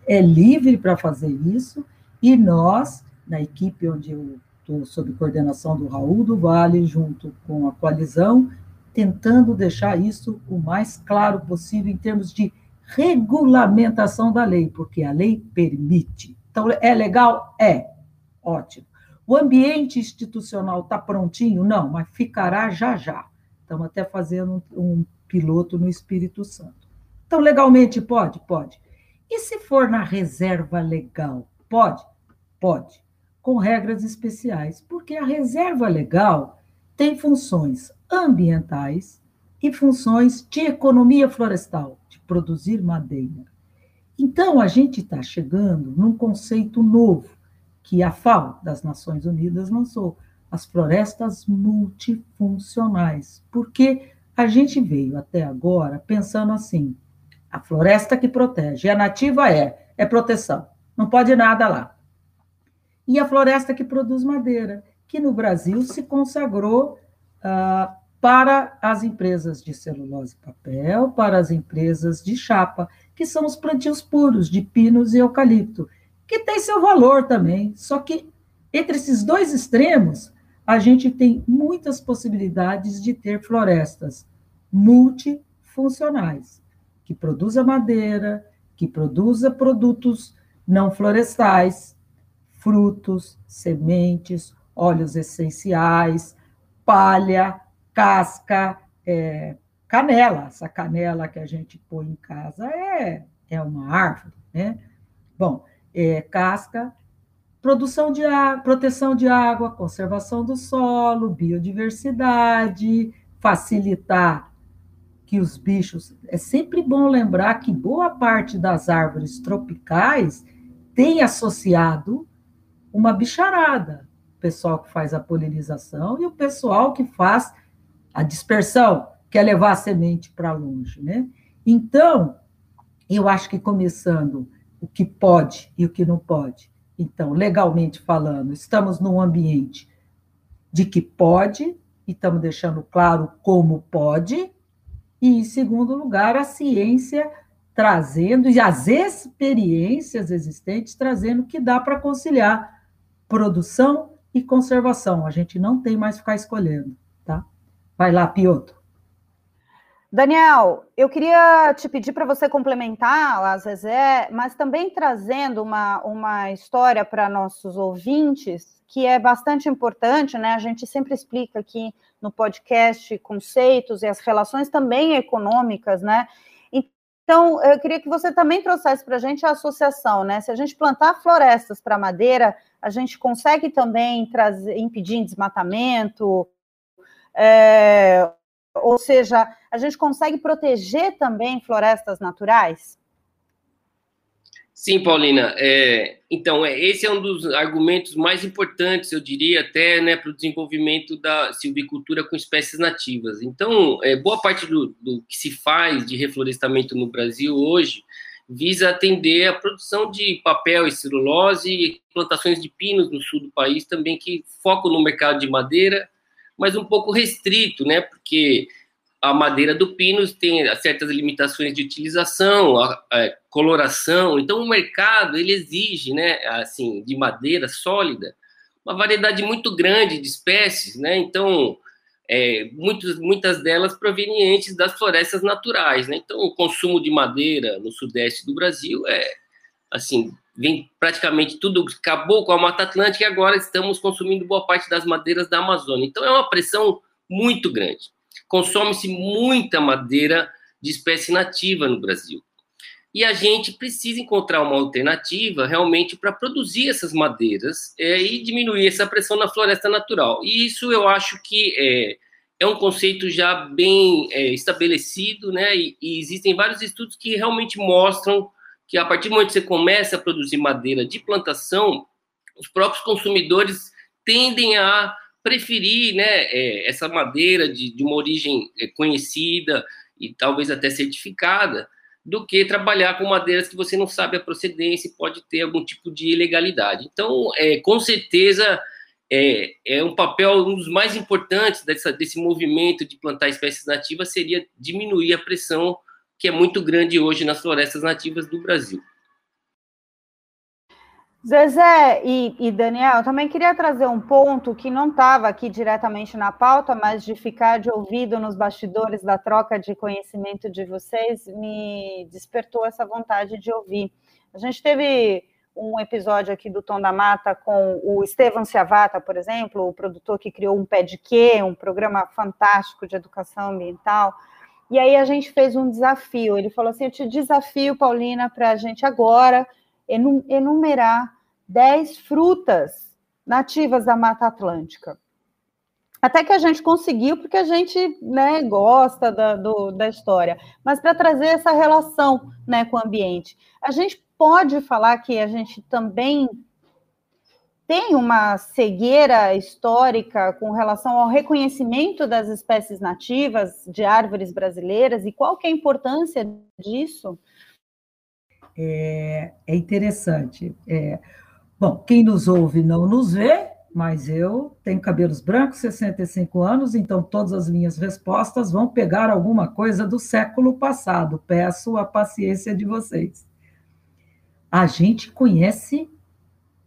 é livre para fazer isso, e nós, na equipe onde eu estou sob coordenação do Raul do Vale, junto com a coalizão, tentando deixar isso o mais claro possível em termos de regulamentação da lei, porque a lei permite. Então, é legal? É. Ótimo. O ambiente institucional está prontinho? Não, mas ficará já já. Estamos até fazendo um, piloto no Espírito Santo. Então, legalmente pode? Pode. E se for na reserva legal? Pode? Pode. Com regras especiais, porque a reserva legal tem funções ambientais e funções de economia florestal, de produzir madeira. Então, a gente está chegando num conceito novo que a FAO, das Nações Unidas, lançou, as florestas multifuncionais, porque a gente veio até agora pensando assim: a floresta que protege, a nativa é, é proteção, não pode nada lá. E a floresta que produz madeira, que no Brasil se consagrou ah, para as empresas de celulose e papel, para as empresas de chapa, que são os plantios puros de pinos e eucalipto, que tem seu valor também. Só que entre esses dois extremos, a gente tem muitas possibilidades de ter florestas multifuncionais, que produza madeira, que produza produtos não florestais, frutos, sementes, óleos essenciais, palha, casca, é, canela. Essa canela que a gente põe em casa é, é uma árvore, né? Bom, é, casca, produção de água, proteção de água, conservação do solo, biodiversidade, facilitar que os bichos. É sempre bom lembrar que boa parte das árvores tropicais tem associado uma bicharada. O pessoal que faz a polinização e o pessoal que faz a dispersão, quer levar a semente para longe, né? Então, eu acho que começando o que pode e o que não pode, então, legalmente falando, estamos num ambiente de que pode, e estamos deixando claro como pode, e, em segundo lugar, a ciência trazendo, e as experiências existentes trazendo que dá para conciliar produção e conservação. A gente não tem mais ficar escolhendo, tá? Vai lá, Piotr. Daniel, eu queria te pedir para você complementar a Zezé, mas também trazendo uma, uma história para nossos ouvintes, que é bastante importante, né? A gente sempre explica aqui no podcast conceitos e as relações também econômicas, né? Então, eu queria que você também trouxesse para a gente a associação, né? Se a gente plantar florestas para madeira, a gente consegue também trazer, impedir desmatamento, é, ou seja, a gente consegue proteger também florestas naturais? Sim, Paulina. É, então, é, esse é um dos argumentos mais importantes, eu diria, até né, para o desenvolvimento da silvicultura com espécies nativas. Então, é, boa parte do, do, que se faz de reflorestamento no Brasil hoje visa atender a produção de papel e celulose e plantações de pinos no sul do país também, que focam no mercado de madeira mas um pouco restrito, né? Porque a madeira do pinus tem certas limitações de utilização, a, a coloração. Então, o mercado ele exige, né, assim, de madeira sólida, uma variedade muito grande de espécies, né? Então, é, muitos, muitas delas provenientes das florestas naturais, né? Então, o consumo de madeira no sudeste do Brasil é, assim, vem praticamente tudo, acabou com a Mata Atlântica e agora estamos consumindo boa parte das madeiras da Amazônia. Então é uma pressão muito grande. Consome-se muita madeira de espécie nativa no Brasil. E a gente precisa encontrar uma alternativa realmente para produzir essas madeiras é, e diminuir essa pressão na floresta natural. E isso eu acho que é, é um conceito já bem é, estabelecido, né? E, e existem vários estudos que realmente mostram que a partir do momento que você começa a produzir madeira de plantação, os próprios consumidores tendem a preferir né, é, essa madeira de, de uma origem é, conhecida e talvez até certificada, do que trabalhar com madeiras que você não sabe a procedência e pode ter algum tipo de ilegalidade. Então, é, com certeza, é, é, um papel, um dos mais importantes dessa, desse movimento de plantar espécies nativas seria diminuir a pressão que é muito grande hoje nas florestas nativas do Brasil. Zezé e, e, Daniel, também queria trazer um ponto que não estava aqui diretamente na pauta, mas de ficar de ouvido nos bastidores da troca de conhecimento de vocês, me despertou essa vontade de ouvir. A gente teve um episódio aqui do Tom da Mata com o Estevam Ciavata, por exemplo, o produtor que criou um Pé de Quê, um programa fantástico de educação ambiental. E aí a gente fez um desafio. Ele falou assim: Eu te desafio, Paulina, para a gente agora enumerar 10 frutas nativas da Mata Atlântica. Até que a gente conseguiu, porque a gente né, gosta da, do, da história, mas para trazer essa relação né, com o ambiente. A gente pode falar que a gente também tem uma cegueira histórica com relação ao reconhecimento das espécies nativas de árvores brasileiras e qual que é a importância disso? É, é interessante. É, Bom, quem nos ouve não nos vê, mas eu tenho cabelos brancos, 65 anos, então todas as minhas respostas vão pegar alguma coisa do século passado. Peço a paciência de vocês. A gente conhece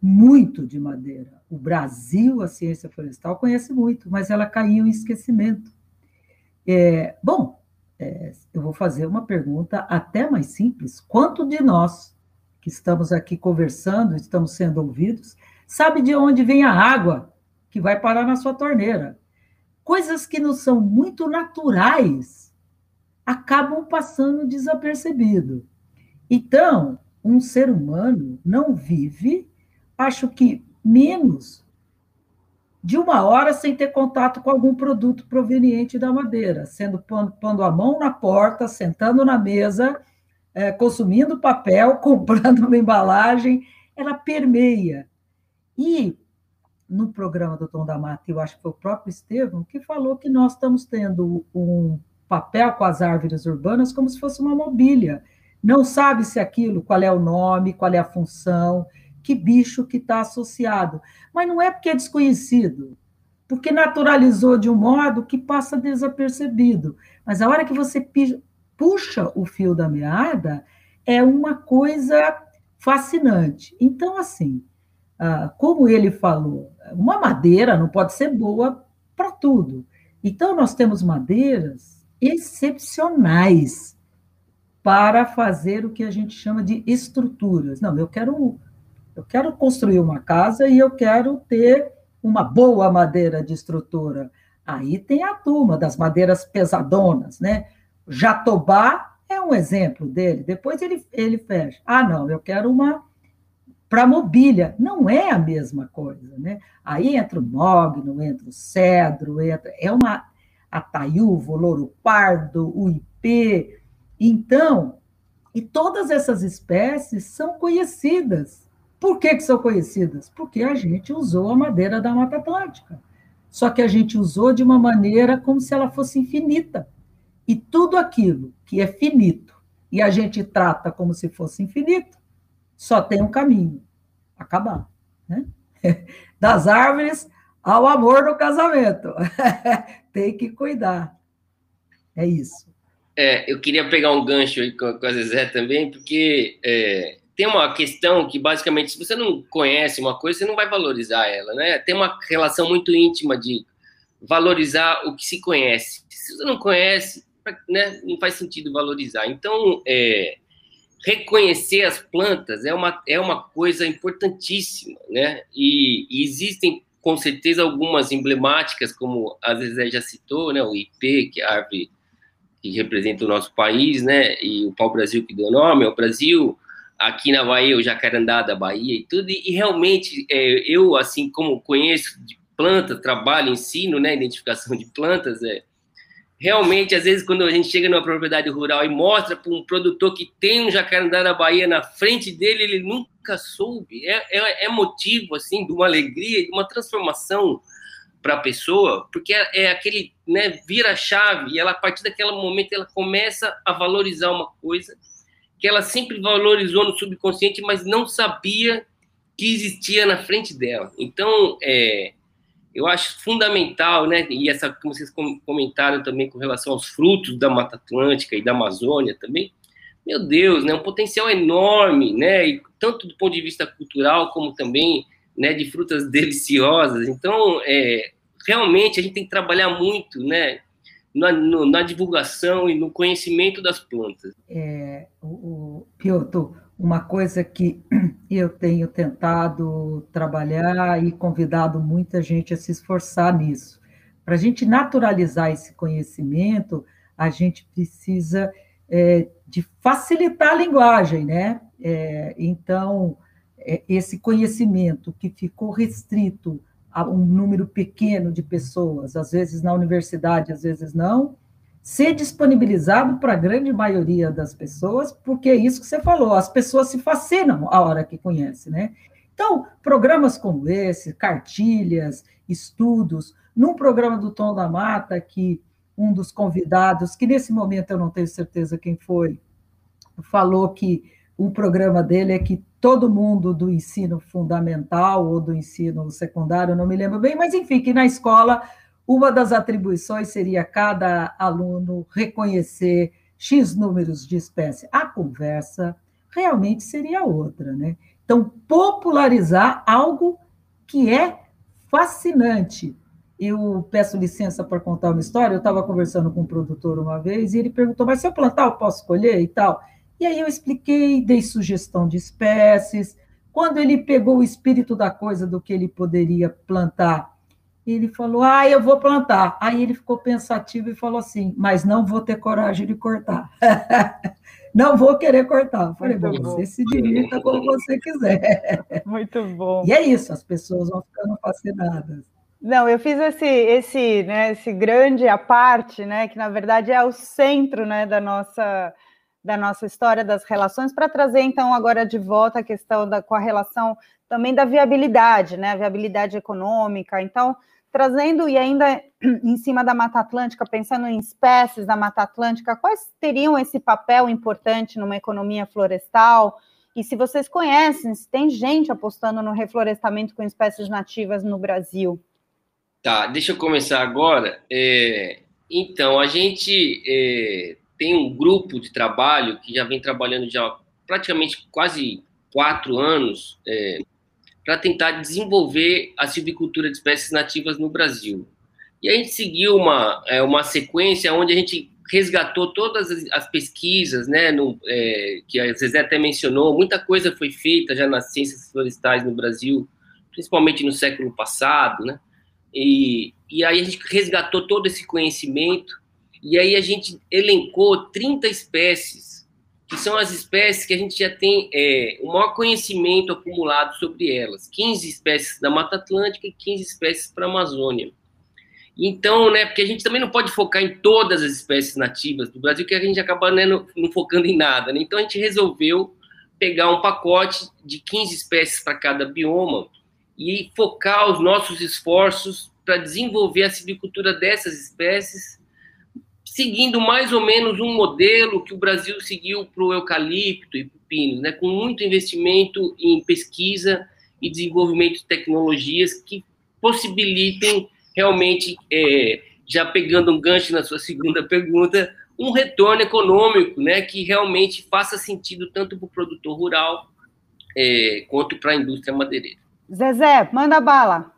muito de madeira. O Brasil, a ciência florestal, conhece muito, mas ela caiu em esquecimento. É, bom, é, eu vou fazer uma pergunta até mais simples. Quanto de nós que estamos aqui conversando, estamos sendo ouvidos, sabe de onde vem a água que vai parar na sua torneira. Coisas que não são muito naturais acabam passando desapercebido. Então, um ser humano não vive, acho que menos de uma hora sem ter contato com algum produto proveniente da madeira, sendo pondo a mão na porta, sentando na mesa é, consumindo papel, comprando uma embalagem, ela permeia. E no programa do Tom da Mata, eu acho que foi o próprio Estevam, que falou que nós estamos tendo um papel com as árvores urbanas como se fosse uma mobília. Não sabe se aquilo, qual é o nome, qual é a função, que bicho que está associado. Mas não é porque é desconhecido, porque naturalizou de um modo que passa desapercebido. Mas a hora que você puxa o fio da meada é uma coisa fascinante. Então, assim, ah, como ele falou, uma madeira não pode ser boa para tudo. Então, nós temos madeiras excepcionais para fazer o que a gente chama de estruturas. Não, eu quero, eu quero construir uma casa e eu quero ter uma boa madeira de estrutura. Aí tem a turma das madeiras pesadonas, né? Jatobá é um exemplo dele. Depois ele, ele fecha. Ah, não, eu quero uma para mobília. Não é a mesma coisa, né? Aí entra o mogno, entra o cedro, entra, é uma ataiúva, o louro pardo, o ipê. Então, e todas essas espécies são conhecidas. Por que, que são conhecidas? Porque a gente usou a madeira da Mata Atlântica. Só que a gente usou de uma maneira como se ela fosse infinita. E tudo aquilo que é finito e a gente trata como se fosse infinito, só tem um caminho: acabar. Né? Das árvores ao amor no casamento. tem que cuidar. É isso. É, eu queria pegar um gancho aí com a Zezé também, porque é, tem uma questão que, basicamente, se você não conhece uma coisa, você não vai valorizar ela, né? Tem uma relação muito íntima de valorizar o que se conhece. Se você não conhece, né, não faz sentido valorizar. Então, é, reconhecer as plantas é uma, é uma coisa importantíssima, né? E, e, existem, com certeza, algumas emblemáticas, como a Zezé já citou, né? O IP, que é a árvore que representa o nosso país, né? E o pau-brasil que deu nome ao Brasil, aqui na Bahia, o jacarandá da Bahia e tudo. E, realmente, é, eu, assim como conheço de plantas, trabalho, ensino, né? Identificação de plantas, é, realmente, às vezes, quando a gente chega numa propriedade rural e mostra para um produtor que tem um jacarandá na Bahia na frente dele, ele nunca soube. É, é, é motivo, assim, de uma alegria, de uma transformação para a pessoa, porque é, é aquele, né, vira chave e ela a partir daquele momento ela começa a valorizar uma coisa que ela sempre valorizou no subconsciente, mas não sabia que existia na frente dela. Então, é, eu acho fundamental, né, e essa como vocês comentaram também com relação aos frutos da Mata Atlântica e da Amazônia também, meu Deus, né, um potencial enorme, né, e tanto do ponto de vista cultural como também né, de frutas deliciosas. Então, é, realmente a gente tem que trabalhar muito, né, na, no, na divulgação e no conhecimento das plantas. É, o, o Piotr, uma coisa que eu tenho tentado trabalhar e convidado muita gente a se esforçar nisso. Para a gente naturalizar esse conhecimento, a gente precisa é, de facilitar a linguagem, né? É, então, é, esse conhecimento que ficou restrito um número pequeno de pessoas, às vezes na universidade, às vezes não, ser disponibilizado para a grande maioria das pessoas, porque é isso que você falou, as pessoas se fascinam a hora que conhecem, né? Então, programas como esse, cartilhas, estudos, num programa do Tom da Mata, que um dos convidados, que nesse momento eu não tenho certeza quem foi, falou que o programa dele é que todo mundo do ensino fundamental ou do ensino secundário, não me lembro bem, mas enfim, que na escola uma das atribuições seria cada aluno reconhecer X números de espécie. A conversa realmente seria outra, né? Então, popularizar algo que é fascinante. Eu peço licença para contar uma história. Eu estava conversando com um produtor uma vez e ele perguntou: Mas se eu plantar, eu posso colher e tal? E aí eu expliquei, dei sugestão de espécies. Quando ele pegou o espírito da coisa do que ele poderia plantar, ele falou: Ah, eu vou plantar. Aí ele ficou pensativo e falou assim: Mas não vou ter coragem de cortar. não vou querer cortar. Eu falei: Muito bom, você se divirta como você quiser. Muito bom. E é isso, as pessoas vão ficando fascinadas. Não, eu fiz esse, esse, né, esse grande a parte, né, que na verdade é o centro, né, da nossa da nossa história das relações, para trazer então agora de volta a questão da, com a relação também da viabilidade, né? A viabilidade econômica. Então, trazendo e ainda em cima da Mata Atlântica, pensando em espécies da Mata Atlântica, quais teriam esse papel importante numa economia florestal? E se vocês conhecem, se tem gente apostando no reflorestamento com espécies nativas no Brasil? Tá, deixa eu começar agora. É, então, a gente é, tem um grupo de trabalho que já vem trabalhando já praticamente quase quatro anos é, para tentar desenvolver a silvicultura de espécies nativas no Brasil. E a gente seguiu uma, é, uma sequência onde a gente resgatou todas as, as pesquisas, né, no, é, que a Zezé até mencionou, muita coisa foi feita já nas ciências florestais no Brasil, principalmente no século passado, né, e, e aí a gente resgatou todo esse conhecimento e aí a gente elencou 30 espécies, que são as espécies que a gente já tem é, o maior conhecimento acumulado sobre elas. 15 espécies da Mata Atlântica e 15 espécies para a Amazônia. Então, né, porque a gente também não pode focar em todas as espécies nativas do Brasil, que a gente acaba né, não, não focando em nada. Né? Então, a gente resolveu pegar um pacote de 15 espécies para cada bioma e focar os nossos esforços para desenvolver a silvicultura dessas espécies seguindo mais ou menos um modelo que o Brasil seguiu para o eucalipto e para o pino, né, com muito investimento em pesquisa e desenvolvimento de tecnologias que possibilitem realmente, é, já pegando um gancho na sua segunda pergunta, um retorno econômico, né, que realmente faça sentido tanto para o produtor rural é, quanto para a indústria madeireira. Zezé, manda bala.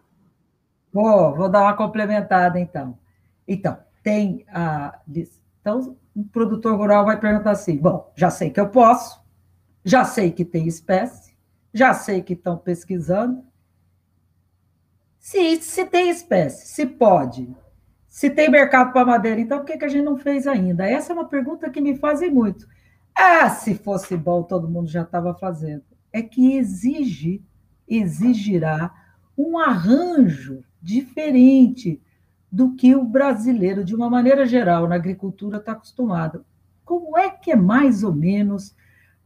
Vou, vou dar uma complementada então. Então, tem a. Então, o produtor rural vai perguntar assim: bom, já sei que eu posso, já sei que tem espécie, já sei que estão pesquisando. Se, se tem espécie, se pode, se tem mercado para madeira, então por que, que a gente não fez ainda? Essa é uma pergunta que me fazem muito. Ah, se fosse bom, todo mundo já estava fazendo. É que exige, exigirá um arranjo diferente do que o brasileiro, de uma maneira geral, na agricultura está acostumado. Como é que é mais ou menos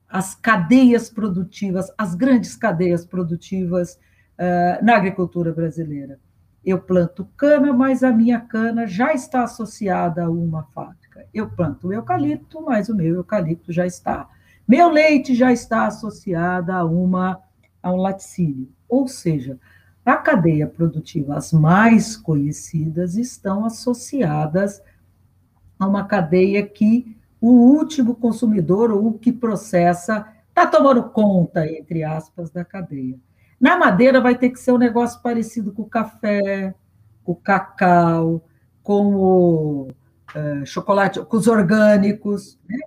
as cadeias produtivas, as grandes cadeias produtivas uh, na agricultura brasileira? Eu planto cana, mas a minha cana já está associada a uma fábrica. Eu planto eucalipto, mas o meu eucalipto já está. Meu leite já está associado a, uma, a um laticínio. Ou seja, a cadeia produtiva, as mais conhecidas, estão associadas a uma cadeia que o último consumidor ou o que processa está tomando conta, entre aspas, da cadeia. Na madeira vai ter que ser um negócio parecido com o café, com o cacau, com o uh, chocolate, com os orgânicos. Né?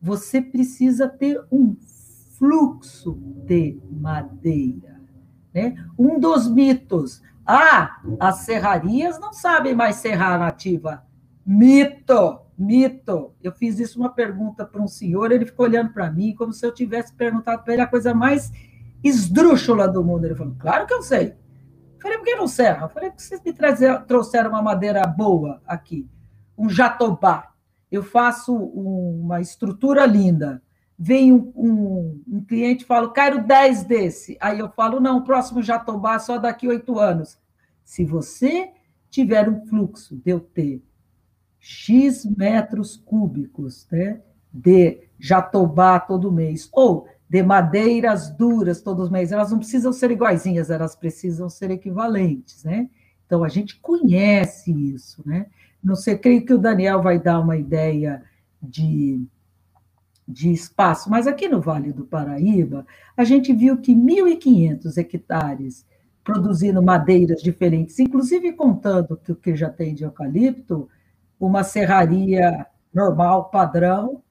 Você precisa ter um fluxo de madeira. Né? Um dos mitos. Ah, as serrarias não sabem mais serrar nativa. Mito! Mito. Eu fiz isso uma pergunta para um senhor, ele ficou olhando para mim como se eu tivesse perguntado para ele a coisa mais esdrúxula do mundo. Ele falou: Claro que eu sei. Eu falei: Por que não serra? Eu falei: Porque vocês me trazer, trouxeram uma madeira boa aqui, um jatobá. Eu faço um, uma estrutura linda. Vem um, um, um, cliente e fala: Quero 10 desse. Aí eu falo: Não, o próximo jatobá só daqui oito anos. Se você tiver um fluxo de eu ter X metros cúbicos né, de jatobá todo mês, ou de madeiras duras todos os meses, elas não precisam ser iguaizinhas, elas precisam ser equivalentes, né? Então, a gente conhece isso, né? Não sei, creio que o Daniel vai dar uma ideia de, de espaço, mas aqui no Vale do Paraíba, a gente viu que 1.500 hectares produzindo madeiras diferentes, inclusive contando que o que já tem de eucalipto, uma serraria normal, padrão,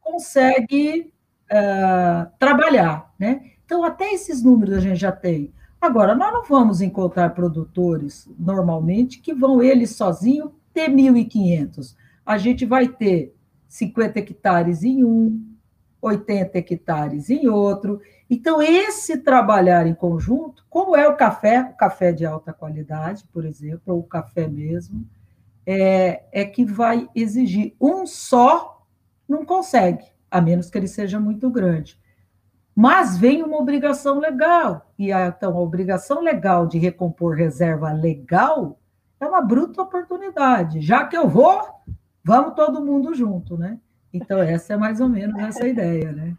consegue uh, trabalhar, né? Então, até esses números a gente já tem. Agora, nós não vamos encontrar produtores, normalmente, que vão eles sozinhos ter 1.500. A gente vai ter 50 hectares em um, 80 hectares em outro. Então, esse trabalhar em conjunto, como é o café, o café de alta qualidade, por exemplo, ou o café mesmo, é, é que vai exigir. Um só não consegue, a menos que ele seja muito grande. Mas vem uma obrigação legal, e a, então a obrigação legal de recompor reserva legal é uma bruta oportunidade. Já que eu vou, vamos todo mundo junto, né? Então, essa é mais ou menos essa ideia, né?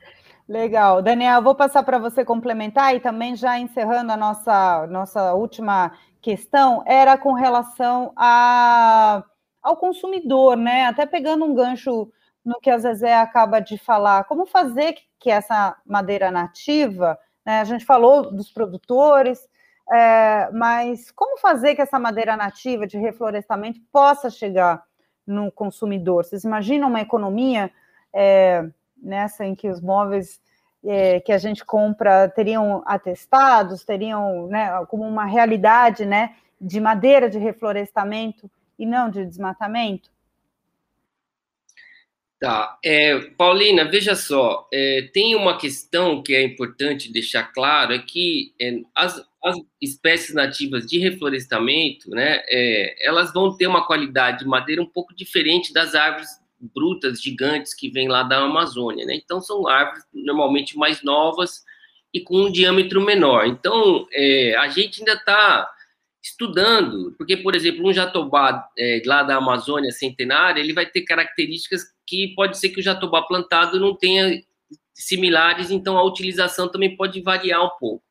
Legal. Daniel, vou passar para você complementar e também já encerrando a nossa, nossa última questão, era com relação a, ao consumidor, né? Até pegando um gancho no que a Zezé acaba de falar, como fazer que essa madeira nativa, né? A gente falou dos produtores, é, mas como fazer que essa madeira nativa de reflorestamento possa chegar no consumidor? Vocês imaginam uma economia é, nessa em que os móveis é, que a gente compra teriam atestados, teriam né, como uma realidade né, de madeira de reflorestamento e não de desmatamento? Tá. É, Paulina, veja só, é, tem uma questão que é importante deixar claro, é que é, as, as, espécies nativas de reflorestamento, né, é, elas vão ter uma qualidade de madeira um pouco diferente das árvores brutas, gigantes, que vêm lá da Amazônia, né? Então, são árvores normalmente mais novas e com um diâmetro menor. Então, é, a gente ainda está estudando, porque, por exemplo, um jatobá é, lá da Amazônia centenária, ele vai ter características que pode ser que o jatobá plantado não tenha similares, então a utilização também pode variar um pouco.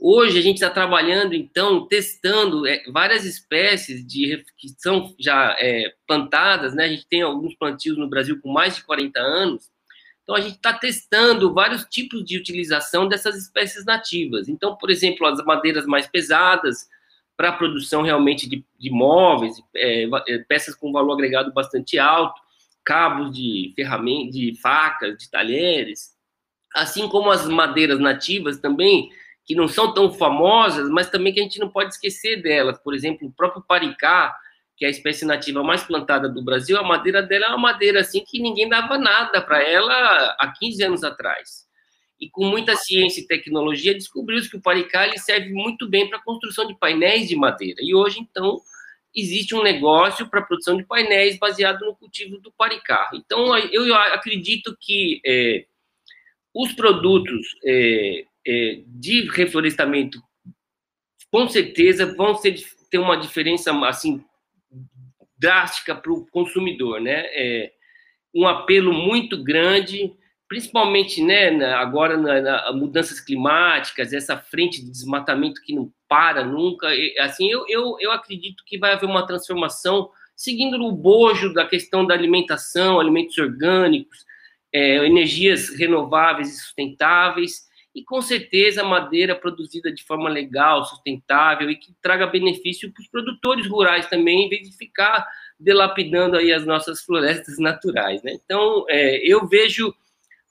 Hoje a gente está trabalhando, então, testando é, várias espécies de que são já é, plantadas, né? A gente tem alguns plantios no Brasil com mais de 40 anos. Então a gente está testando vários tipos de utilização dessas espécies nativas. Então, por exemplo, as madeiras mais pesadas, para a produção realmente de, de móveis, é, é, peças com valor agregado bastante alto, cabos de ferramentas, de facas, de talheres, assim como as madeiras nativas também, que não são tão famosas, mas também que a gente não pode esquecer delas. Por exemplo, o próprio paricá, que é a espécie nativa mais plantada do Brasil, a madeira dela é uma madeira assim que ninguém dava nada para ela há 15 anos atrás e com muita ciência e tecnologia descobriu-se que o paricá serve muito bem para a construção de painéis de madeira. E hoje, então, existe um negócio para a produção de painéis baseado no cultivo do paricá. Então, eu acredito que é, os produtos é, é, de reflorestamento, com certeza, vão ser, ter uma diferença assim drástica para o consumidor, né? É um apelo muito grande, principalmente, né, agora nas na mudanças climáticas, essa frente de desmatamento que não para nunca. Assim, eu, eu, eu acredito que vai haver uma transformação seguindo o bojo da questão da alimentação, alimentos orgânicos, é, energias renováveis e sustentáveis, e com certeza madeira produzida de forma legal, sustentável e que traga benefício para os produtores rurais também, em vez de ficar delapidando aí as nossas florestas naturais. Né? Então, é, eu vejo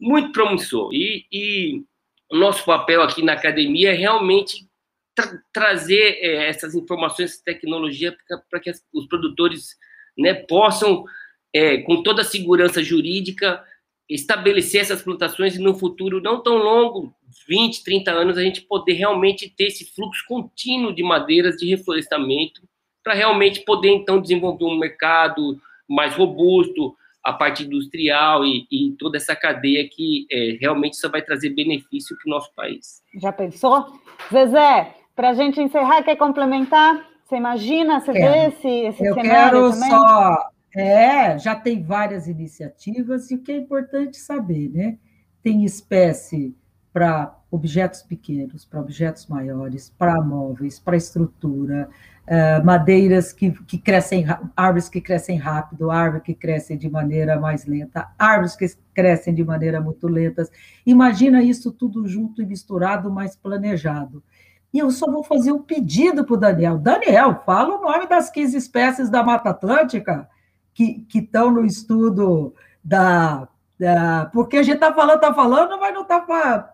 muito promissor. E, e, o nosso papel aqui na academia é realmente tra trazer é, essas informações, essa tecnologia para que os produtores né, possam, é, com toda a segurança jurídica, estabelecer essas plantações e no futuro não tão longo, 20, 30 anos, a gente poder realmente ter esse fluxo contínuo de madeiras de reflorestamento para realmente poder, então, desenvolver um mercado mais robusto, a parte industrial e, e toda essa cadeia que é, realmente só vai trazer benefício para o nosso país. Já pensou? Zezé, para a gente encerrar, quer complementar? Você imagina, você vê esse, esse Eu cenário quero também? só... É, já tem várias iniciativas, e o que é importante saber, né? Tem espécie para objetos pequenos, para objetos maiores, para móveis, para estrutura, uh, madeiras que, que crescem, árvores que crescem rápido, árvores que crescem de maneira mais lenta, árvores que crescem de maneira muito lentas. Imagina isso tudo junto e misturado, mas planejado. E eu só vou fazer um pedido para o Daniel. Daniel, fala o nome das 15 espécies da Mata Atlântica que estão no estudo da, da, Porque a gente está falando, está falando, mas não está.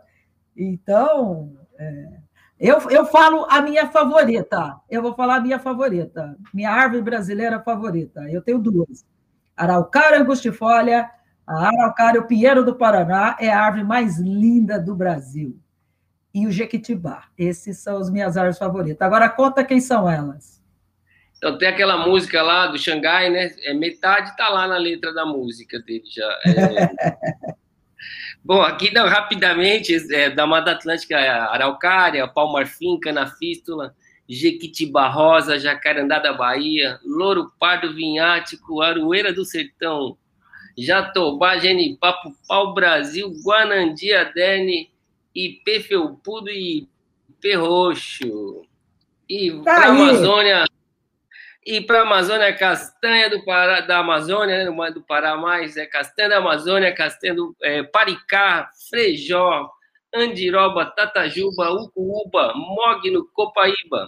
Então, é, eu, eu falo a minha favorita. Eu vou falar a minha favorita. Minha árvore brasileira favorita. Eu tenho duas. Araucária angustifolia, a Araucária, o Pinheiro do Paraná, é a árvore mais linda do Brasil e o Jequitibá. Esses são as minhas árvores favoritas. Agora conta quem são elas. Então tem aquela música lá do Xangai, né? É, metade está lá na letra da música dele já. É... Bom, aqui não, rapidamente, é, da Mata Atlântica, Araucária, Palmarfim, Canafístula, Jequitibá Rosa, Jacarandá da Bahia, Louro Pardo Vinhático, Aroeira do Sertão, Jatobá, Genipapo, Pau Brasil, Guanandi, Aderne, IP Felpudo e IP Roxo. E tá Amazônia, e para a Amazônia, castanha do Pará, da Amazônia, né, do Pará mais, é castanha da Amazônia, castanha do é, Paricá, Frejó, Andiroba, Tatajuba, Ucuúba, Mogno, Copaíba,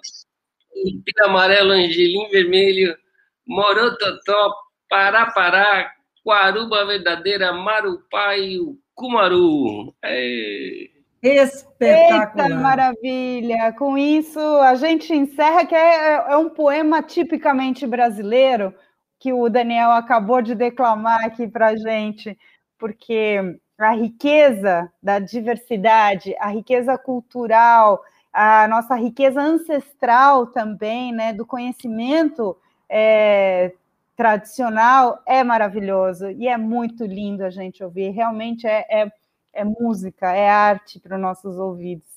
Impira Amarelo, Angelim Vermelho, Morototó, Parapará, Quaruba Verdadeira, Marupá e o Cumaru. É... Espetacular. Eita, maravilha! Com isso, a gente encerra, que é, é, um poema tipicamente brasileiro, que o Daniel acabou de declamar aqui para a gente, porque a riqueza da diversidade, a riqueza cultural, a nossa riqueza ancestral também, né, do conhecimento é, tradicional, é maravilhoso e é muito lindo a gente ouvir. Realmente é, é é música, é arte para os nossos ouvidos.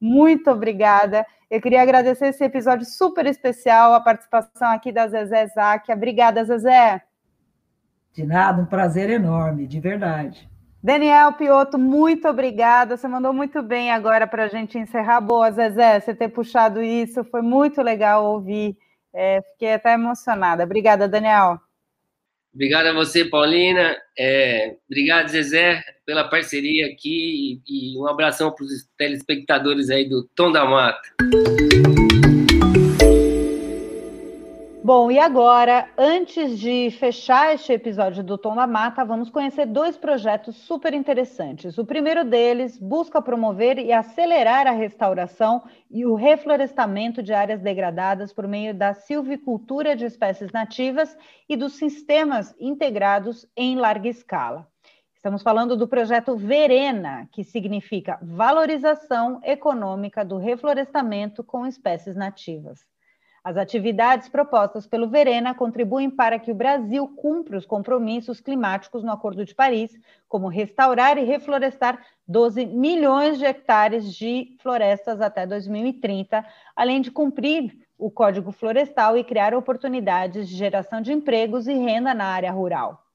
Muito obrigada. Eu queria agradecer esse episódio super especial, a participação aqui da Zezé Záquia. Obrigada, Zezé. De nada, um prazer enorme, de verdade. Daniel Piotto, muito obrigada. Você mandou muito bem agora para a gente encerrar. Boa, Zezé, você ter puxado isso, foi muito legal ouvir. É, fiquei até emocionada. Obrigada, Daniel. Obrigado a você, Paulina. É, obrigado, Zezé, pela parceria aqui e, e um abração para os telespectadores aí do Tom da Mata. Bom, e agora, antes de fechar este episódio do Tom da Mata, vamos conhecer dois projetos super interessantes. O primeiro deles busca promover e acelerar a restauração e o reflorestamento de áreas degradadas por meio da silvicultura de espécies nativas e dos sistemas integrados em larga escala. Estamos falando do projeto Verena, que significa valorização econômica do reflorestamento com espécies nativas. As atividades propostas pelo Verena contribuem para que o Brasil cumpra os compromissos climáticos no Acordo de Paris, como restaurar e reflorestar 12 milhões de hectares de florestas até 2030, além de cumprir o Código Florestal e criar oportunidades de geração de empregos e renda na área rural.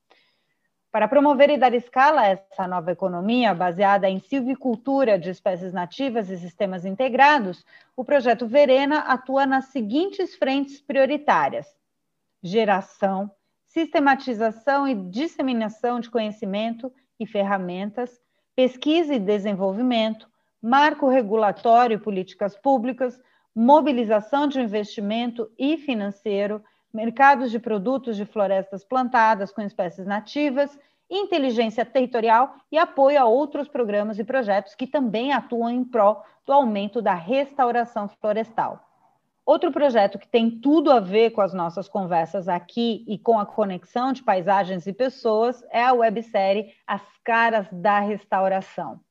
Para promover e dar escala a essa nova economia baseada em silvicultura de espécies nativas e sistemas integrados, o projeto Verena atua nas seguintes frentes prioritárias: geração, sistematização e disseminação de conhecimento e ferramentas, pesquisa e desenvolvimento, marco regulatório e políticas públicas, mobilização de investimento e financeiro, mercados de produtos de florestas plantadas com espécies nativas, inteligência territorial e apoio a outros programas e projetos que também atuam em prol do aumento da restauração florestal. Outro projeto que tem tudo a ver com as nossas conversas aqui e com a conexão de paisagens e pessoas é a websérie As Caras da Restauração.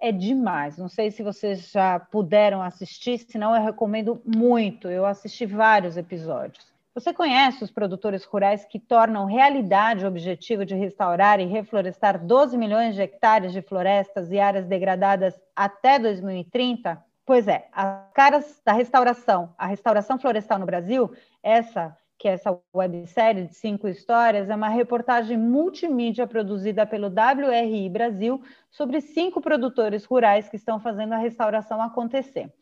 É demais, não sei se vocês já puderam assistir, senão eu recomendo muito. Eu assisti vários episódios. Você conhece os produtores rurais que tornam realidade o objetivo de restaurar e reflorestar 12 milhões de hectares de florestas e áreas degradadas até 2030? Pois é, as caras da restauração, a restauração florestal no Brasil, essa que é essa websérie de cinco histórias, é uma reportagem multimídia produzida pelo WRI Brasil sobre cinco produtores rurais que estão fazendo a restauração acontecer.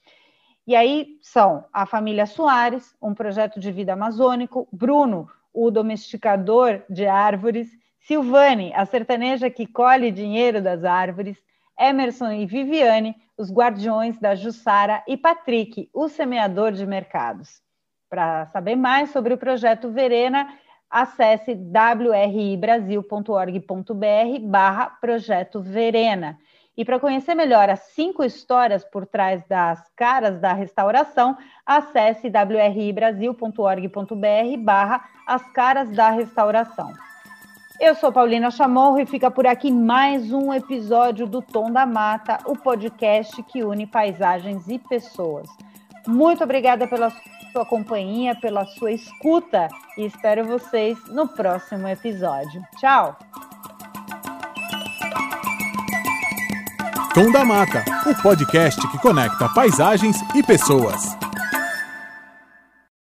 E aí são a família Soares, um projeto de vida amazônico, Bruno, o domesticador de árvores, Silvane, a sertaneja que colhe dinheiro das árvores, Emerson e Viviane, os guardiões da Jussara, e Patrick, o semeador de mercados. Para saber mais sobre o projeto Verena, acesse wribrasil.org.br barra Projeto Verena. E para conhecer melhor as cinco histórias por trás das caras da restauração, acesse wribrasil.org.br barra As Caras da Restauração. Eu sou Paulina Chamorro e fica por aqui mais um episódio do Tom da Mata, o podcast que une paisagens e pessoas. Muito obrigada pela sua companhia, pela sua escuta e espero vocês no próximo episódio. Tchau! Tom da Mata, o podcast que conecta paisagens e pessoas.